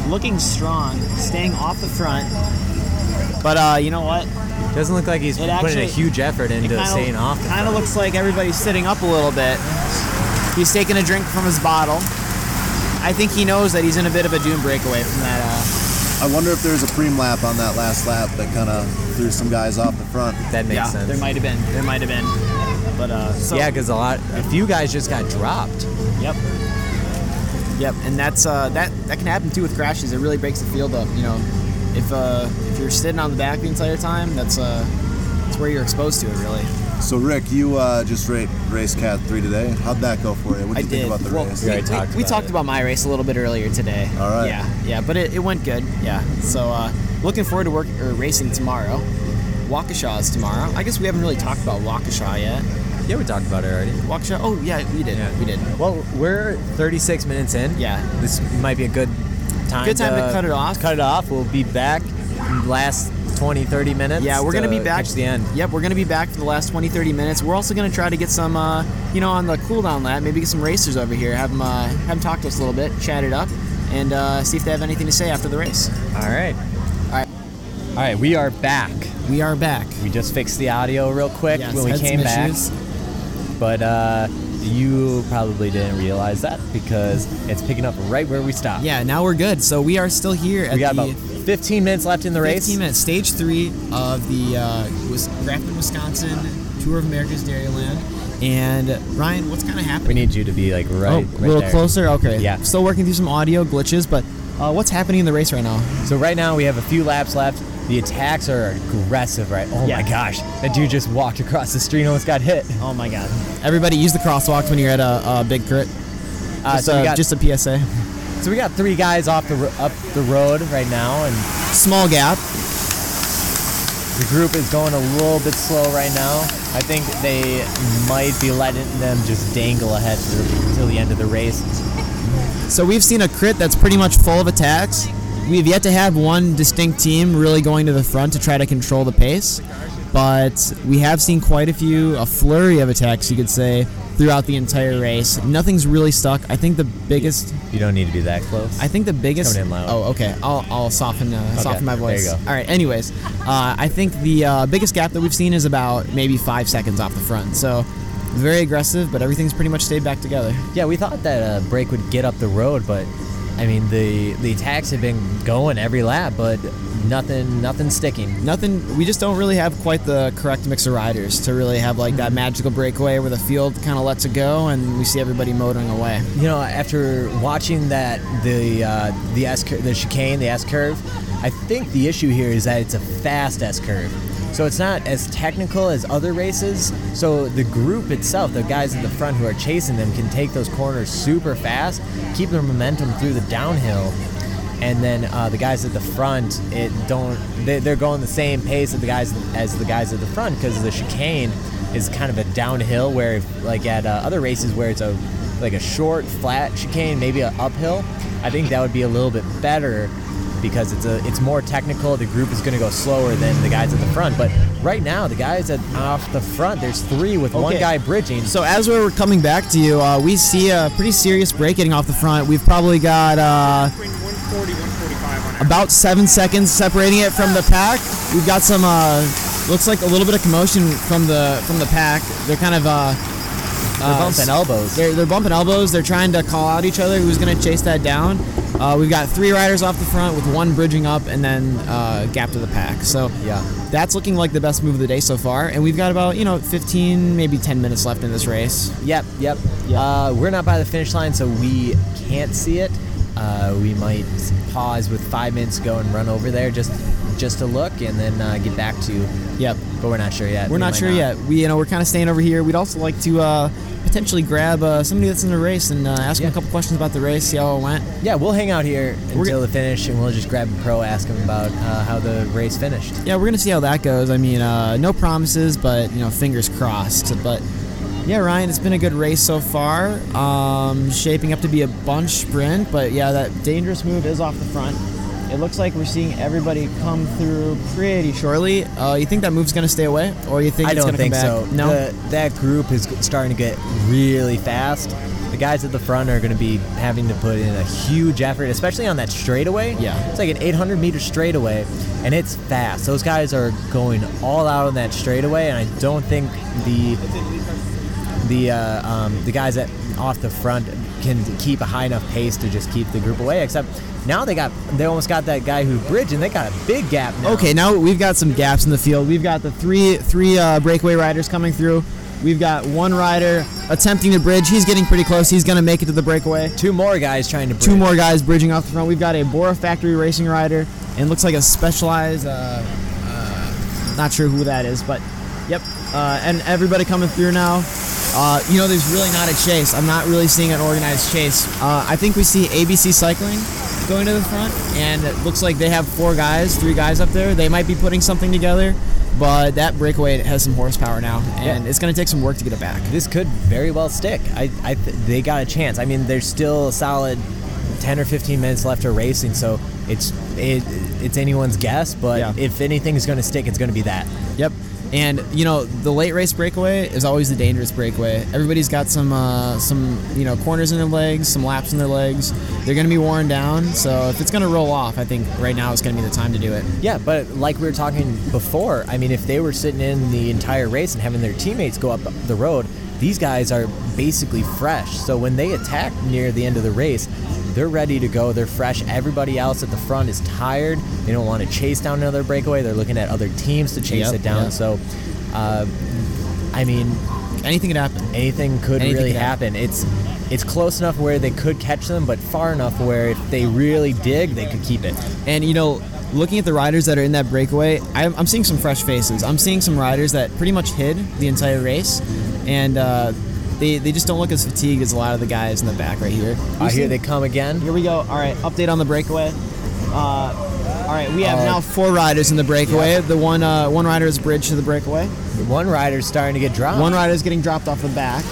looking strong, staying off the front. But uh, you know what? Doesn't look like he's It putting a huge effort into staying off. the Kind of looks like everybody's sitting up a little bit. He's taking a drink from his bottle. I think he knows that he's in a bit of a doom breakaway from that. Uh, I wonder if there's a preem lap on that last lap that kind of threw some guys off the front. That makes yeah, sense. there might have been. There might have been. But uh, so, yeah, because a lot, a few guys just got dropped. Yep. Yep, and that's uh, that that can happen too with crashes. It really breaks the field up. You know, if uh, if you're sitting on the back the entire time, that's uh, that's where you're exposed to it. Really. So, Rick, you uh, just ra- raced Cat 3 today. How'd that go for you? What I did you did. think about the well, race? We we, we- talked we about talked about my race a little bit earlier today. All right. Yeah, yeah, but it, it went good. Yeah. So uh, looking forward to work or racing tomorrow. Waukesha is tomorrow. I guess we haven't really talked about Waukesha yet. Yeah, we talked about it already. Waukesha. Oh yeah, we did. Yeah. We did. Well, we're 36 minutes in. Yeah. This might be a good time. Good time to cut it off. Cut it off. We'll be back in the last 20, 30 minutes. Yeah, we're gonna to be back Catch the end. Yep, we're gonna be back for the last 20, 30 minutes. We're also gonna try to get some, uh, you know, on the cool down lap, maybe get some racers over here, have them, uh, have them talk to us a little bit, chat it up, and uh, see if they have anything to say after the race. All right. All right. All right, we are back. We are back. We just fixed the audio real quick Yes, when we came back. issues. But uh, you probably didn't realize that because it's picking up right where we stopped. Yeah, now we're good. So we are still here at We got the about 15 minutes left in the race. 15 minutes, stage three of the uh, Wis- Grafton, Wisconsin Tour of America's Dairyland. And Ryan, what's kind of happening? We need you to be like right, oh, right a little there. closer. Okay. Yeah. Still working through some audio glitches, but uh, what's happening in the race right now? So right now we have a few laps left. The attacks are aggressive, right? Oh Yeah. my gosh, that dude just walked across the street and almost got hit. Oh my God! Everybody use the crosswalks when you're at a, a big crit. Uh, Just, so, we uh, got, just a PSA. so we got three guys off the up the road right now, and Small gap. the group is going a little bit slow right now. I think they might be letting them just dangle ahead through- until the end of the race. So we've seen a crit that's pretty much full of attacks. We've yet to have one distinct team really going to the front to try to control the pace, but we have seen quite a few, a flurry of attacks, you could say, throughout the entire race. Nothing's really stuck. I think the biggest, You don't need to be that close. I think the biggest. coming in loud. Oh, okay. I'll, I'll soften uh, soften my there you voice. go. All right. Anyways, uh, I think the uh, biggest gap that we've seen is about maybe five seconds off the front. So very aggressive, but everything's pretty much stayed back together. Yeah, we thought that uh, break would get up the road, but I mean the the attacks have been going every lap, but nothing nothing sticking. Nothing. We just don't really have quite the correct mix of riders to really have like that magical breakaway where the field kind of lets it go and we see everybody motoring away. You know, after watching that the uh, the S the chicane, the S curve, I think the issue here is that it's a fast S curve. So it's not as technical as other races. So the group itself, the guys at the front who are chasing them, can take those corners super fast, keep their momentum through the downhill, and then uh, the guys at the front, it don't they, they're going the same pace as the guys as the guys at the front because the chicane is kind of a downhill where like at uh, other races where it's a like a short flat chicane, maybe an uphill. I think that would be a little bit better because it's a it's more technical. The group is going to go slower than the guys at the front. But right now, the guys at off the front, there's three with one guy bridging. So as we're coming back to you, uh, we see a pretty serious break getting off the front. We've probably got uh, 140 145 on about seven seconds separating it from the pack. We've got some uh, looks like a little bit of commotion from the from the pack. They're kind of uh, They're bumping elbows. They're, they're bumping elbows. They're trying to call out each other who's going to chase that down. Uh, we've got three riders off the front with one bridging up and then uh, gap to the pack. So Yeah. that's looking like the best move of the day so far. And we've got about you know 15, maybe 10 minutes left in this race. Yep, yep. Yeah. Uh, we're not by the finish line, so we can't see it. Uh, we might pause with five minutes to go and run over there just just to look, and then uh, get back to. Yep. But we're not sure yet. We're We not sure yet. We you know we're kind of staying over here. We'd also like to uh, potentially grab uh, somebody that's in the race and uh, ask them a couple questions about the race, see how it went. Yeah, we'll hang out here We're until g- the finish, and we'll just grab a pro, ask him about uh, how the race finished. Yeah, we're gonna see how that goes. I mean, uh, no promises, but you know, fingers crossed. But yeah, Ryan, it's been a good race so far. Um, shaping up to be a bunch sprint, but yeah, that dangerous move is off the front. It looks like we're seeing everybody come through pretty shortly. Uh, you think that move's gonna stay away, or you think I it's don't think come back? so. No. The- that group is starting to get really fast. The guys at the front are going to be having to put in a huge effort, especially on that straightaway. Yeah. It's like an 800 meter straightaway, and it's fast. Those guys are going all out on that straightaway, and I don't think the the uh, um, the guys that off the front can keep a high enough pace to just keep the group away. Except now they got they almost got that guy who bridged, and they got a big gap now. Okay, now we've got some gaps in the field. We've got the three three uh, breakaway riders coming through. We've got one rider attempting to bridge. He's getting pretty close. He's gonna make it to the breakaway. Two more guys trying to bridge. two more guys bridging off the front. We've got a Bora Factory racing rider, and looks like a specialized. Uh, uh, not sure who that is, but yep. Uh, and everybody coming through now. Uh, you know, there's really not a chase. I'm not really seeing an organized chase. Uh, I think we see ABC Cycling going to the front, and it looks like they have four guys, three guys up there. They might be putting something together, but that breakaway has some horsepower now, and Yeah. it's going to take some work to get it back. this could very well stick. I, I th- they got a chance. I mean, there's still a solid 10 or 15 minutes left of racing, so it's it, it's anyone's guess. But Yeah. if anything's going to stick, it's going to be that. Yep. And you know the late race breakaway is always the dangerous breakaway. Everybody's got some uh, some you know corners in their legs, some laps in their legs. They're going to be worn down. So if it's going to roll off, I think right now is going to be the time to do it. Yeah, but like we were talking before, I mean, if they were sitting in the entire race and having their teammates go up the road, these guys are basically fresh. So when they attack near the end of the race, they're ready to go. They're fresh. Everybody else at the front is tired. They don't want to chase down another breakaway. They're looking at other teams to chase Yep, it down. yep. So, uh, I mean, Anything could happen. anything could Anything really could happen. happen. It's it's close enough where they could catch them, but far enough where if they really dig, they could keep it. And you know, looking at the riders that are in that breakaway, I'm, I'm seeing some fresh faces. I'm seeing some riders that pretty much hid the entire race, and uh, they they just don't look as fatigued as a lot of the guys in the back right here. Uh, We've here they come again. Here we go. All right, update on the breakaway. Uh, all right, we have Uh, now four riders in the breakaway. The one uh, one rider is bridged to the breakaway. One rider's starting to get dropped. One rider is getting dropped off the back.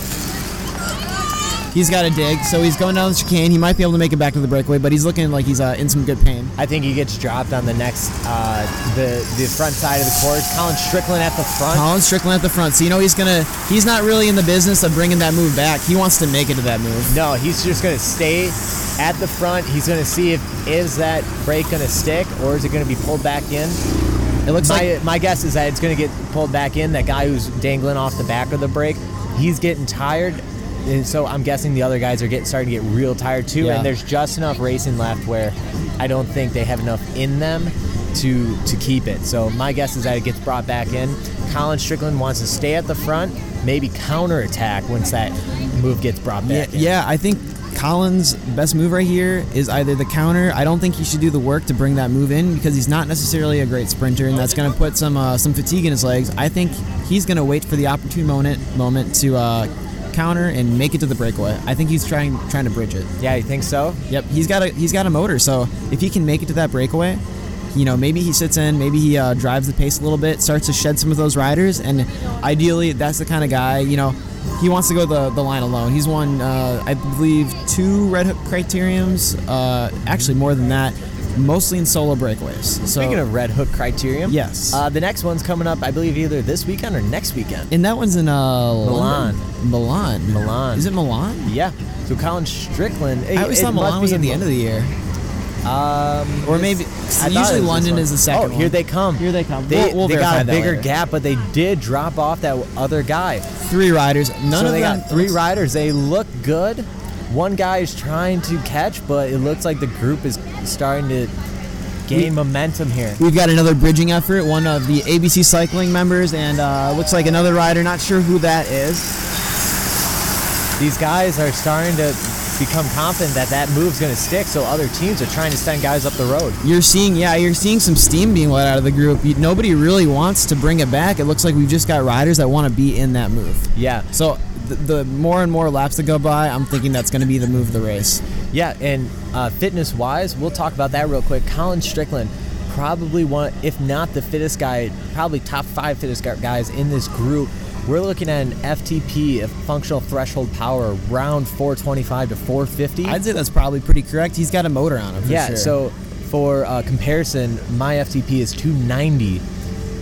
He's got a dig, so he's going down the chicane. He might be able to make it back to the breakaway, but he's looking like he's uh, in some good pain. I think he gets dropped on the next, uh, the the front side of the course. Colin Strickland at the front. Colin Strickland at the front, so you know he's gonna. He's not really in the business of bringing that move back. He wants to make it to that move. No, he's just gonna stay at the front. He's gonna see if is that brake gonna stick or is it gonna be pulled back in. It looks My, like my guess is that it's gonna get pulled back in. That guy who's dangling off the back of the brake, he's getting tired. And so I'm guessing the other guys are getting starting to get real tired too. Yeah. And there's just enough racing left where I don't think they have enough in them to to keep it. So my guess is that it gets brought back in. Colin Strickland wants to stay at the front, maybe counterattack once that move gets brought Yeah, back in. yeah, I think Colin's best move right here is either the counter. I don't think he should do the work to bring that move in because he's not necessarily a great sprinter, and that's going to put some uh, some fatigue in his legs. I think he's going to wait for the opportune moment moment to uh, counter and make it to the breakaway. I think he's trying trying to bridge it. Yeah, you think so? Yep, he's got a he's got a motor, so if he can make it to that breakaway, you know, maybe he sits in, maybe he uh, drives the pace a little bit, starts to shed some of those riders, and ideally, that's the kind of guy, you know, he wants to go the, the line alone. He's won, uh, I believe, two Red Hook criteriums, uh, actually more than that, mostly in solo breakaways. So, Speaking of Red Hook Criterium, Yes. uh, the next one's coming up, I believe, either this weekend or next weekend. and that one's in uh, Milan. London. Milan. Milan. Is it Milan? Yeah. So Colin Strickland. I always thought Milan was at the end of the year. Um, Or maybe- I thought it usually was London one. is the second Oh, here one. they come. Here they come. They, We'll- we'll they verify got a that bigger later. gap, but they did drop off that other guy. Three riders. None so of they them. got three riders. They look good. One guy is trying to catch, but it looks like the group is starting to gain We- momentum here. We've got another bridging effort. One of the ABC cycling members, and uh, looks like another rider. Not sure who that is. These guys are starting to become confident that that move's going to stick, so other teams are trying to send guys up the road. You're seeing, yeah, you're seeing some steam being let out of the group. You, nobody really wants to bring it back. It looks like we've just got riders that want to be in that move. Yeah. So the, the more and more laps that go by, I'm thinking that's going to be the move of the race. Yeah, and uh, fitness wise, we'll talk about that real quick. Colin Strickland, probably one, if not the fittest guy, probably top five fittest guys in this group. We're looking at an FTP, a functional threshold power, around 425 to 450. I'd say that's probably pretty correct. He's got a motor on him. For yeah, sure. so for uh, comparison, my FTP is 290,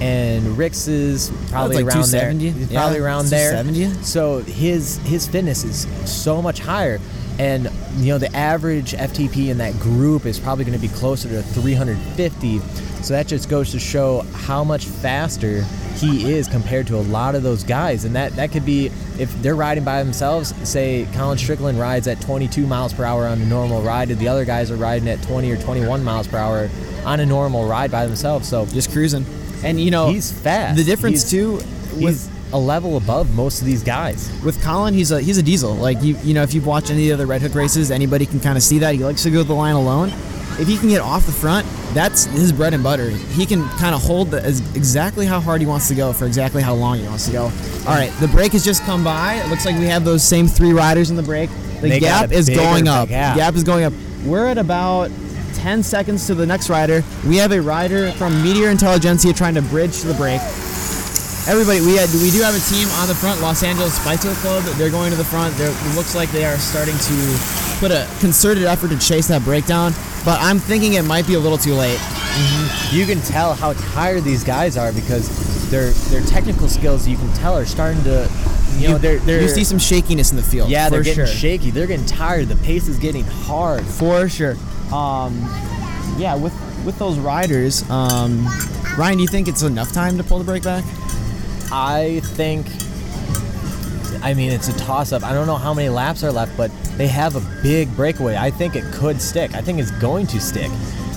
and Rick's is probably like around there. 270. He's Yeah, probably around there. 270. So his his fitness is so much higher, and you know the average FTP in that group is probably going to be closer to 350. So that just goes to show how much faster he is compared to a lot of those guys, and that that could be if they're riding by themselves. Say Colin Strickland rides at 22 miles per hour on a normal ride, and the other guys are riding at 20 or 21 miles per hour on a normal ride by themselves. So just cruising. And you know, he's fast. The difference He's- too with a level above most of these guys. with Colin, he's a he's a diesel. Like you you know, if you've watched any of the Red Hook races, anybody can kind of see that he likes to go the line alone. If he can get off the front, that's his bread and butter. He can kind of hold the, exactly how hard he wants to go for exactly how long he wants to go. All right, the break has just come by. It looks like we have those same three riders in the break. The They gap is going up. gap. Gap is going up. We're at about 10 seconds to the next rider. We have a rider from Meteor Intelligentsia trying to bridge to the break. Everybody, we had, we do have a team on the front, Los Angeles Bicycle Club. They're going to the front. They're, it looks like they are starting to put a concerted effort to chase that breakdown. But I'm thinking it might be a little too late. Mm-hmm. You can tell how tired these guys are because their their technical skills you can tell are starting to you know they're they're you see some shakiness in the field. yeah they're getting sure. shaky they're getting tired the pace is getting hard for sure. Um, yeah, with with those riders, um, Ryan, do you think it's enough time to pull the brake back? I think I mean it's a toss up I don't know how many laps are left but they have a big breakaway. I think it could stick. I think it's going to stick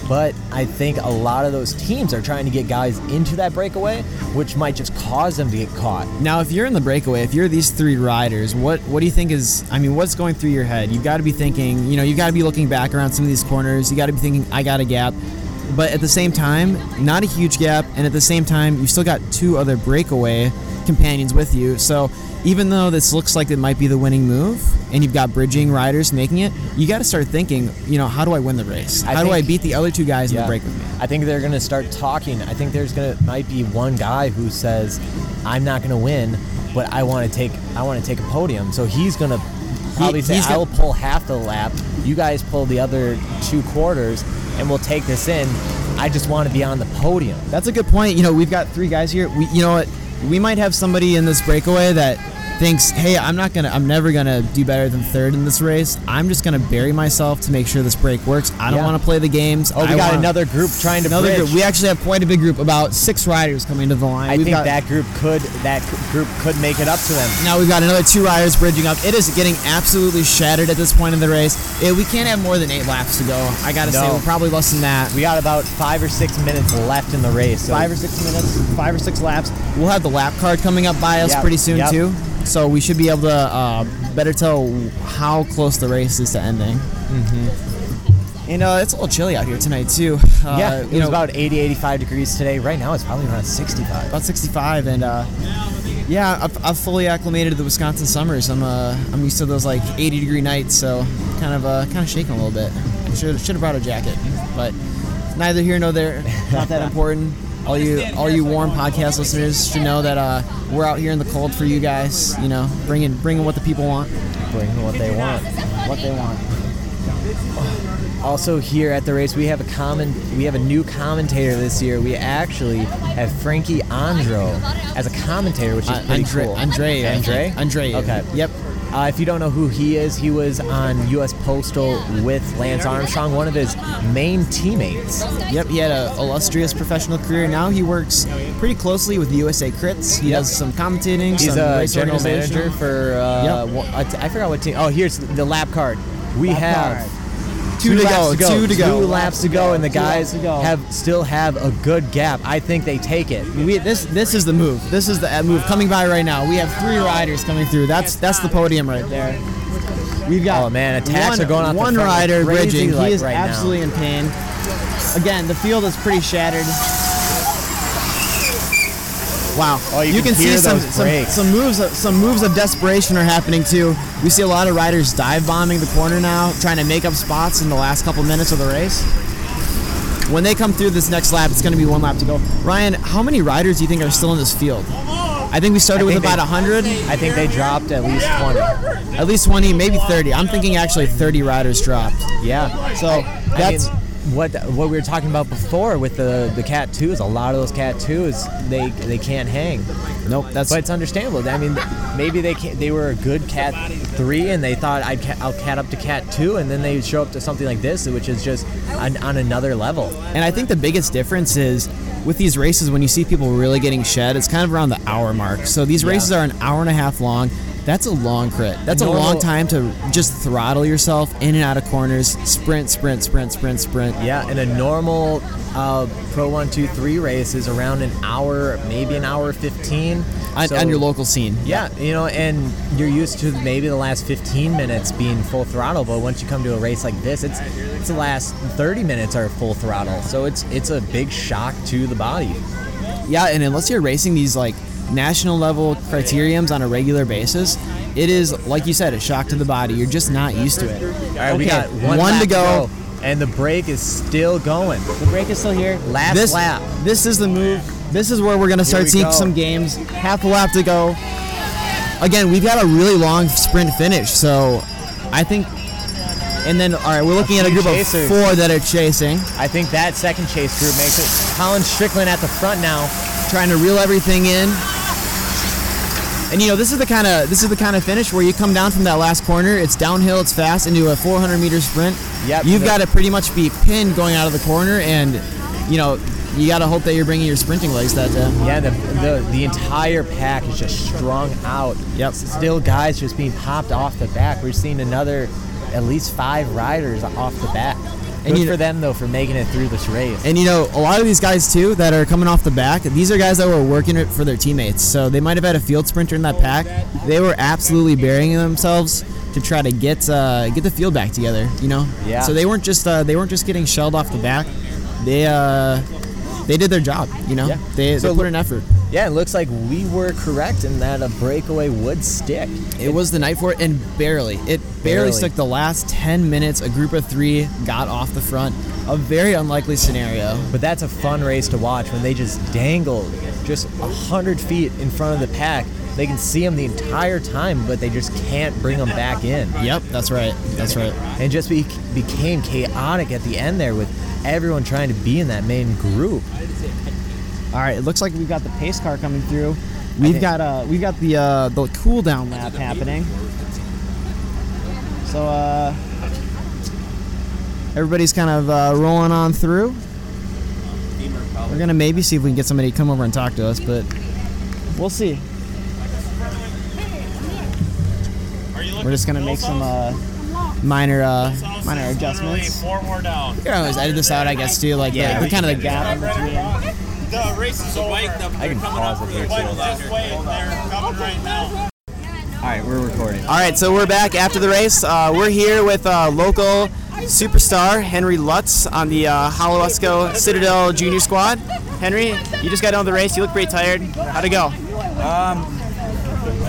but I think a lot of those teams are trying to get guys into that breakaway which might just cause them to get caught Now, if you're in the breakaway, if you're these three riders, what what do you think is? I mean, what's going through your head? You've got to be thinking, you know, you've got to be looking back around some of these corners. You got to be thinking, I got a gap, but at the same time, not a huge gap, and at the same time, you still got two other breakaway companions with you. So even though this looks like it might be the winning move, and you've got bridging riders making it, you got to start thinking, you know, how do I win the race? How do I beat the other two guys in the break with me? I think they're going to start talking. I think there's going to might be one guy who says, "I'm not going to win, but I want to take I want to take a podium." So he's going to probably say, he's "I got- will pull half the lap. You guys pull the other two quarters, and we'll take this in. I just want to be on the podium." That's a good point. You know, we've got three guys here. We, you know what? We might have somebody in this breakaway that thinks, "Hey, I'm not gonna, I'm never gonna do better than third in this race. I'm just gonna bury myself to make sure this break works. I don't Yeah. want to play the games. Oh, we I got wanna- another group trying to another bridge. group. We actually have quite a big group, about six riders coming to the line. I We've think got- that group could that c- group could make it up to them. Now we've got another two riders bridging up. It is getting absolutely shattered at this point in the race. Eh, we can't have more than eight laps to go. I gotta say, No. we're probably less than that. We got about five or six minutes left in the race. So five or six minutes, five or six laps. We'll have the lap card coming up by us pretty soon yep. too, so we should be able to uh, better tell how close the race is to ending. Mm-hmm. And uh, it's a little chilly out here tonight too. Uh, yeah, it was know, about 80, 85 degrees today. Right now it's probably around 65. about 65, and uh, yeah, I've, I've fully acclimated to the Wisconsin summers. I'm uh, I'm used to those like 80 degree nights, so kind of uh, kind of shaking a little bit. Should should have brought a jacket, but neither here nor there. Not that important. All you all you warm podcast listeners should know that uh, we're out here in the cold for you guys. You know, bringing bringing what the people want. bring what they want. What they want. Also here at the race, we have a common, we have a new commentator this year. We actually have Frankie Andreu as a commentator, which is Uh, pretty Andre, cool. Andre, Andre, Andre. Okay. Yep. Uh, if you don't know who he is, he was on U.S. Postal with Lance Armstrong, one of his main teammates. Yep, he had an illustrious professional career. Now he works pretty closely with USA Crits. He Yep. does some commentating. He's some a general manager for. Uh, Yep. wha- I t- I forgot what team. Oh, here's the lap card. We Lap have card. Two to laps go, to go. two to go. Two laps to go, and the guys to have still have a good gap. I think they take it. We, this this is the move. This is the uh, move coming by right now. We have three riders coming through. That's that's the podium right there. We've got Oh, man, attacks one, are going on. one front rider bridging. like, he is right now. absolutely in pain. Again, the field is pretty shattered. Wow! Oh, you can see hear some, some some moves. Of, some moves of desperation are happening too. We see a lot of riders dive bombing the corner now, trying to make up spots in the last couple minutes of the race. When they come through this next lap, it's going to be one lap to go. Ryan, how many riders do you think are still in this field? I think we started I with about they- 100, I think they dropped at least 20. at least 20, maybe 30. I'm thinking actually 30 riders dropped. Yeah. So that's I mean, what what we were talking about before with the the cat twos. A lot of those cat twos, they they can't hang. nope. That's But it's understandable. I mean, maybe they can, they were a good cat three, and they thought I'd ca- I'll cat up to cat two, and then they show up to something like this, which is just on, on another level. And I think the biggest difference is with these races, when you see people really getting shed, it's kind of around the hour mark. So these Yeah. races are an hour and a half long. That's a long crit. That's a long time to just throttle yourself in and out of corners, sprint, sprint, sprint, sprint, sprint. Yeah, and a normal uh, Pro One Two Three race is around an hour, maybe an hour fifteen. On, So- on your local scene. Yeah, you know, and you're used to maybe the last 15 minutes being full throttle, but once you come to a race like this, it's it's the last 30 minutes are full throttle. So it's it's a big shock to the body. Yeah, and unless you're racing these like national level criteriums on a regular basis, it is like you said, a shock to the body. You're just not used to it. All right, we got one, one to go. and the brake is still going. The brake is still here. Last this, lap. This is the move. This is where we're gonna start we seeing go. some games. Half a lap to go. Again, we've got a really long sprint finish, so I think. And then, all right, we're looking at a group chasers. of four that are chasing, I think that second chase group makes it. Colin Strickland at the front now. Trying to reel everything in. And you know, this is the kind of this is the kind of finish where you come down from that last corner. It's downhill, it's fast into a 400 meter sprint. Yep. You've got to pretty much be pinned going out of the corner, and you know, you got to hope that you're bringing your sprinting legs that day. Yeah, the, the the entire pack is just strung out. Yep. Still, guys just being popped off the back. We're seeing another, at least five riders off the back. And Good for them though for making it through this race. And you know, a lot of these guys too that are coming off the back, these are guys that were working it for their teammates. So they might have had a field sprinter in that pack. They were absolutely burying themselves to try to get uh, get the field back together. You know. Yeah. So they weren't just uh, they weren't just getting shelled off the back. They uh, they did their job. You know. Yeah. They, So they put in effort. yeah, it looks like we were correct in that a breakaway would stick. It was the night for it, and barely. It barely, Barely. stuck the last 10 minutes. A group of three got off the front. A very unlikely scenario. But that's a fun race to watch when they just dangle just a hundred feet in front of the pack. They can see them the entire time, but they just can't bring them back in. Yep, that's right. That's right. and just be, became chaotic at the end there with everyone trying to be in that main group. All right, it looks like we've got the pace car coming through. We've got uh, we've got the uh, the cool down lap happening. So uh, everybody's kind of uh, rolling on through. We're gonna maybe see if we can get somebody to come over and talk to us, but we'll see. We're just gonna make some uh, minor uh, minor adjustments. Four more down. You can always edit this out, I guess, too. Like Yeah, the, we the kind of the gap in between. The race is over. I can pause it here too. this way, and they're coming right now. All right, we're recording. All right, so we're back after the race. Uh, we're here with uh, local superstar Henry Lutz on the uh, Holowesco Citadel Junior Squad. Henry, you just got done with the race. You look pretty tired. How'd it go? Um,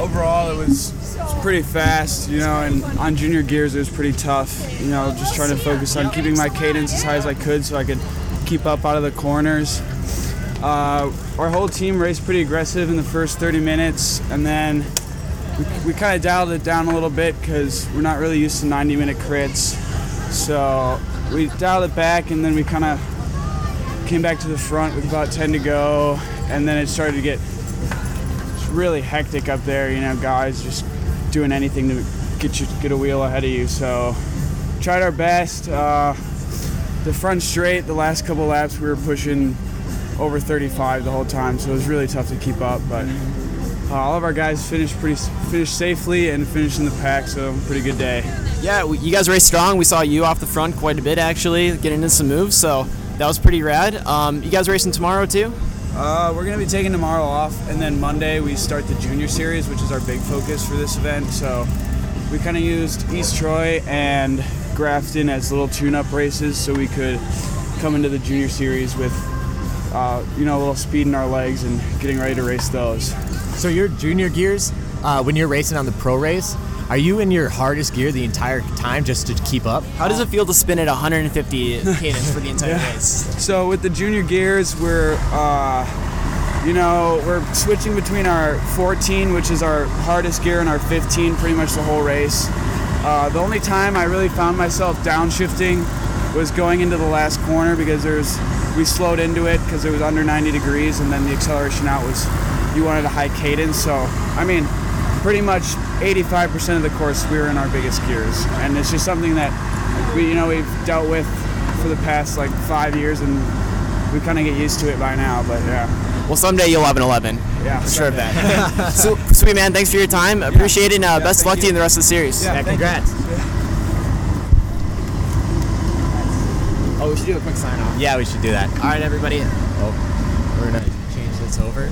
overall it was pretty fast you know and on junior gears it was pretty tough you know just trying to focus on keeping my cadence as high as i could so i could keep up out of the corners uh, our whole team raced pretty aggressive in the first 30 minutes and then we, we kind of dialed it down a little bit because we're not really used to 90 minute crits so we dialed it back and then we kind of came back to the front with about 10 to go and then it started to get really hectic up there. You know, guys just doing anything to get you get a wheel ahead of you. So tried our best. Uh, the front straight, the last couple laps, we were pushing over 35 the whole time, so it was really tough to keep up. But uh, all of our guys finished pretty finished safely and finished in the pack, so pretty good day. Yeah, you guys raced strong. We saw you off the front quite a bit actually, getting in some moves. So that was pretty rad. Um, you guys racing tomorrow too? Uh, we're gonna be taking tomorrow off, and then Monday we start the junior series, which is our big focus for this event. So we kind of used East Troy and Grafton as little tune-up races, so we could come into the junior series with, uh, you know, a little speed in our legs and getting ready to race those. So your junior gears, uh, when you're racing on the pro race, are you in your hardest gear the entire time just to keep up? How does it feel to spin at 150 cadence for the entire race? So with the junior gears, we're uh, you know we're switching between our 14, which is our hardest gear, and our 15, pretty much the whole race. Uh, the only time I really found myself downshifting was going into the last corner because there's we slowed into it because it was under 90 degrees, and then the acceleration out was you wanted a high cadence. So I mean, pretty much 85% of the course we were in our biggest gears, and it's just something that we you know we've dealt with for the past like five years, and we kind of get used to it by now. But yeah, Well, someday you'll have an 11. yeah, For sure of that. so, sweet man, thanks for your time. Appreciate it. And, uh, best of luck to you in the rest of the series. Yeah, thank you. congrats. Oh, we should do a quick sign off. Yeah, we should do that. All right, everybody. Oh, we're gonna change this over.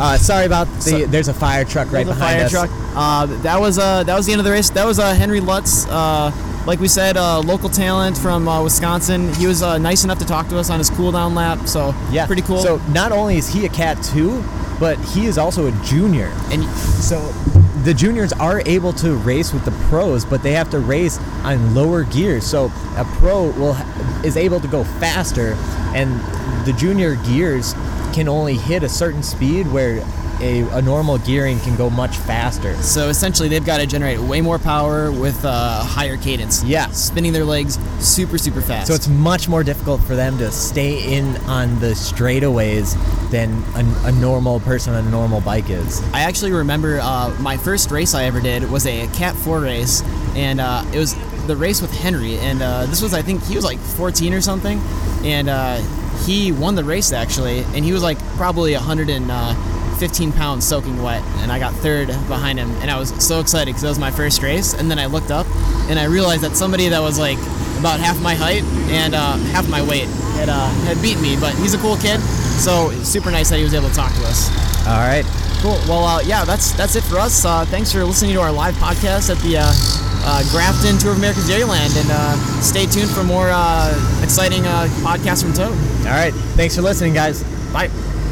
Uh, sorry about the. So- there's a fire truck right behind fire us. truck. Uh, that was uh, that was the end of the race. That was uh, Henry Lutz. Uh, like we said, uh, local talent from uh, Wisconsin. He was uh, nice enough to talk to us on his cool down lap. So Yeah, pretty cool. So not only is he a cat two, but he is also a junior. and So the juniors are able to race with the pros, but they have to race on lower gears. So a pro will is able to go faster, and the junior gears can only hit a certain speed where a, a normal gearing can go much faster. so essentially, they've got to generate way more power with uh, higher cadence. Yeah. spinning their legs super super fast. So it's much more difficult for them to stay in on the straightaways than a, a normal person on a normal bike is. I actually remember uh, my first race I ever did was a Cat 4 race, and uh, it was the race with Henry. And uh, this was, I think, he was like 14 or something, and uh, he won the race actually, and he was like probably 115 pounds soaking wet, and I got third behind him, and I was so excited because that was my first race. And then I looked up, and I realized that somebody that was like about half my height and uh, half my weight had uh, had beat me, but he's a cool kid. So super nice that he was able to talk to us. All right. Cool. Well, uh, yeah, that's that's it for us. Uh, thanks for listening to our live podcast at the uh, Grafton Tour of America's Dairyland, and uh, stay tuned for more uh, exciting uh, podcasts from Toad. All right. Thanks for listening, guys. Bye.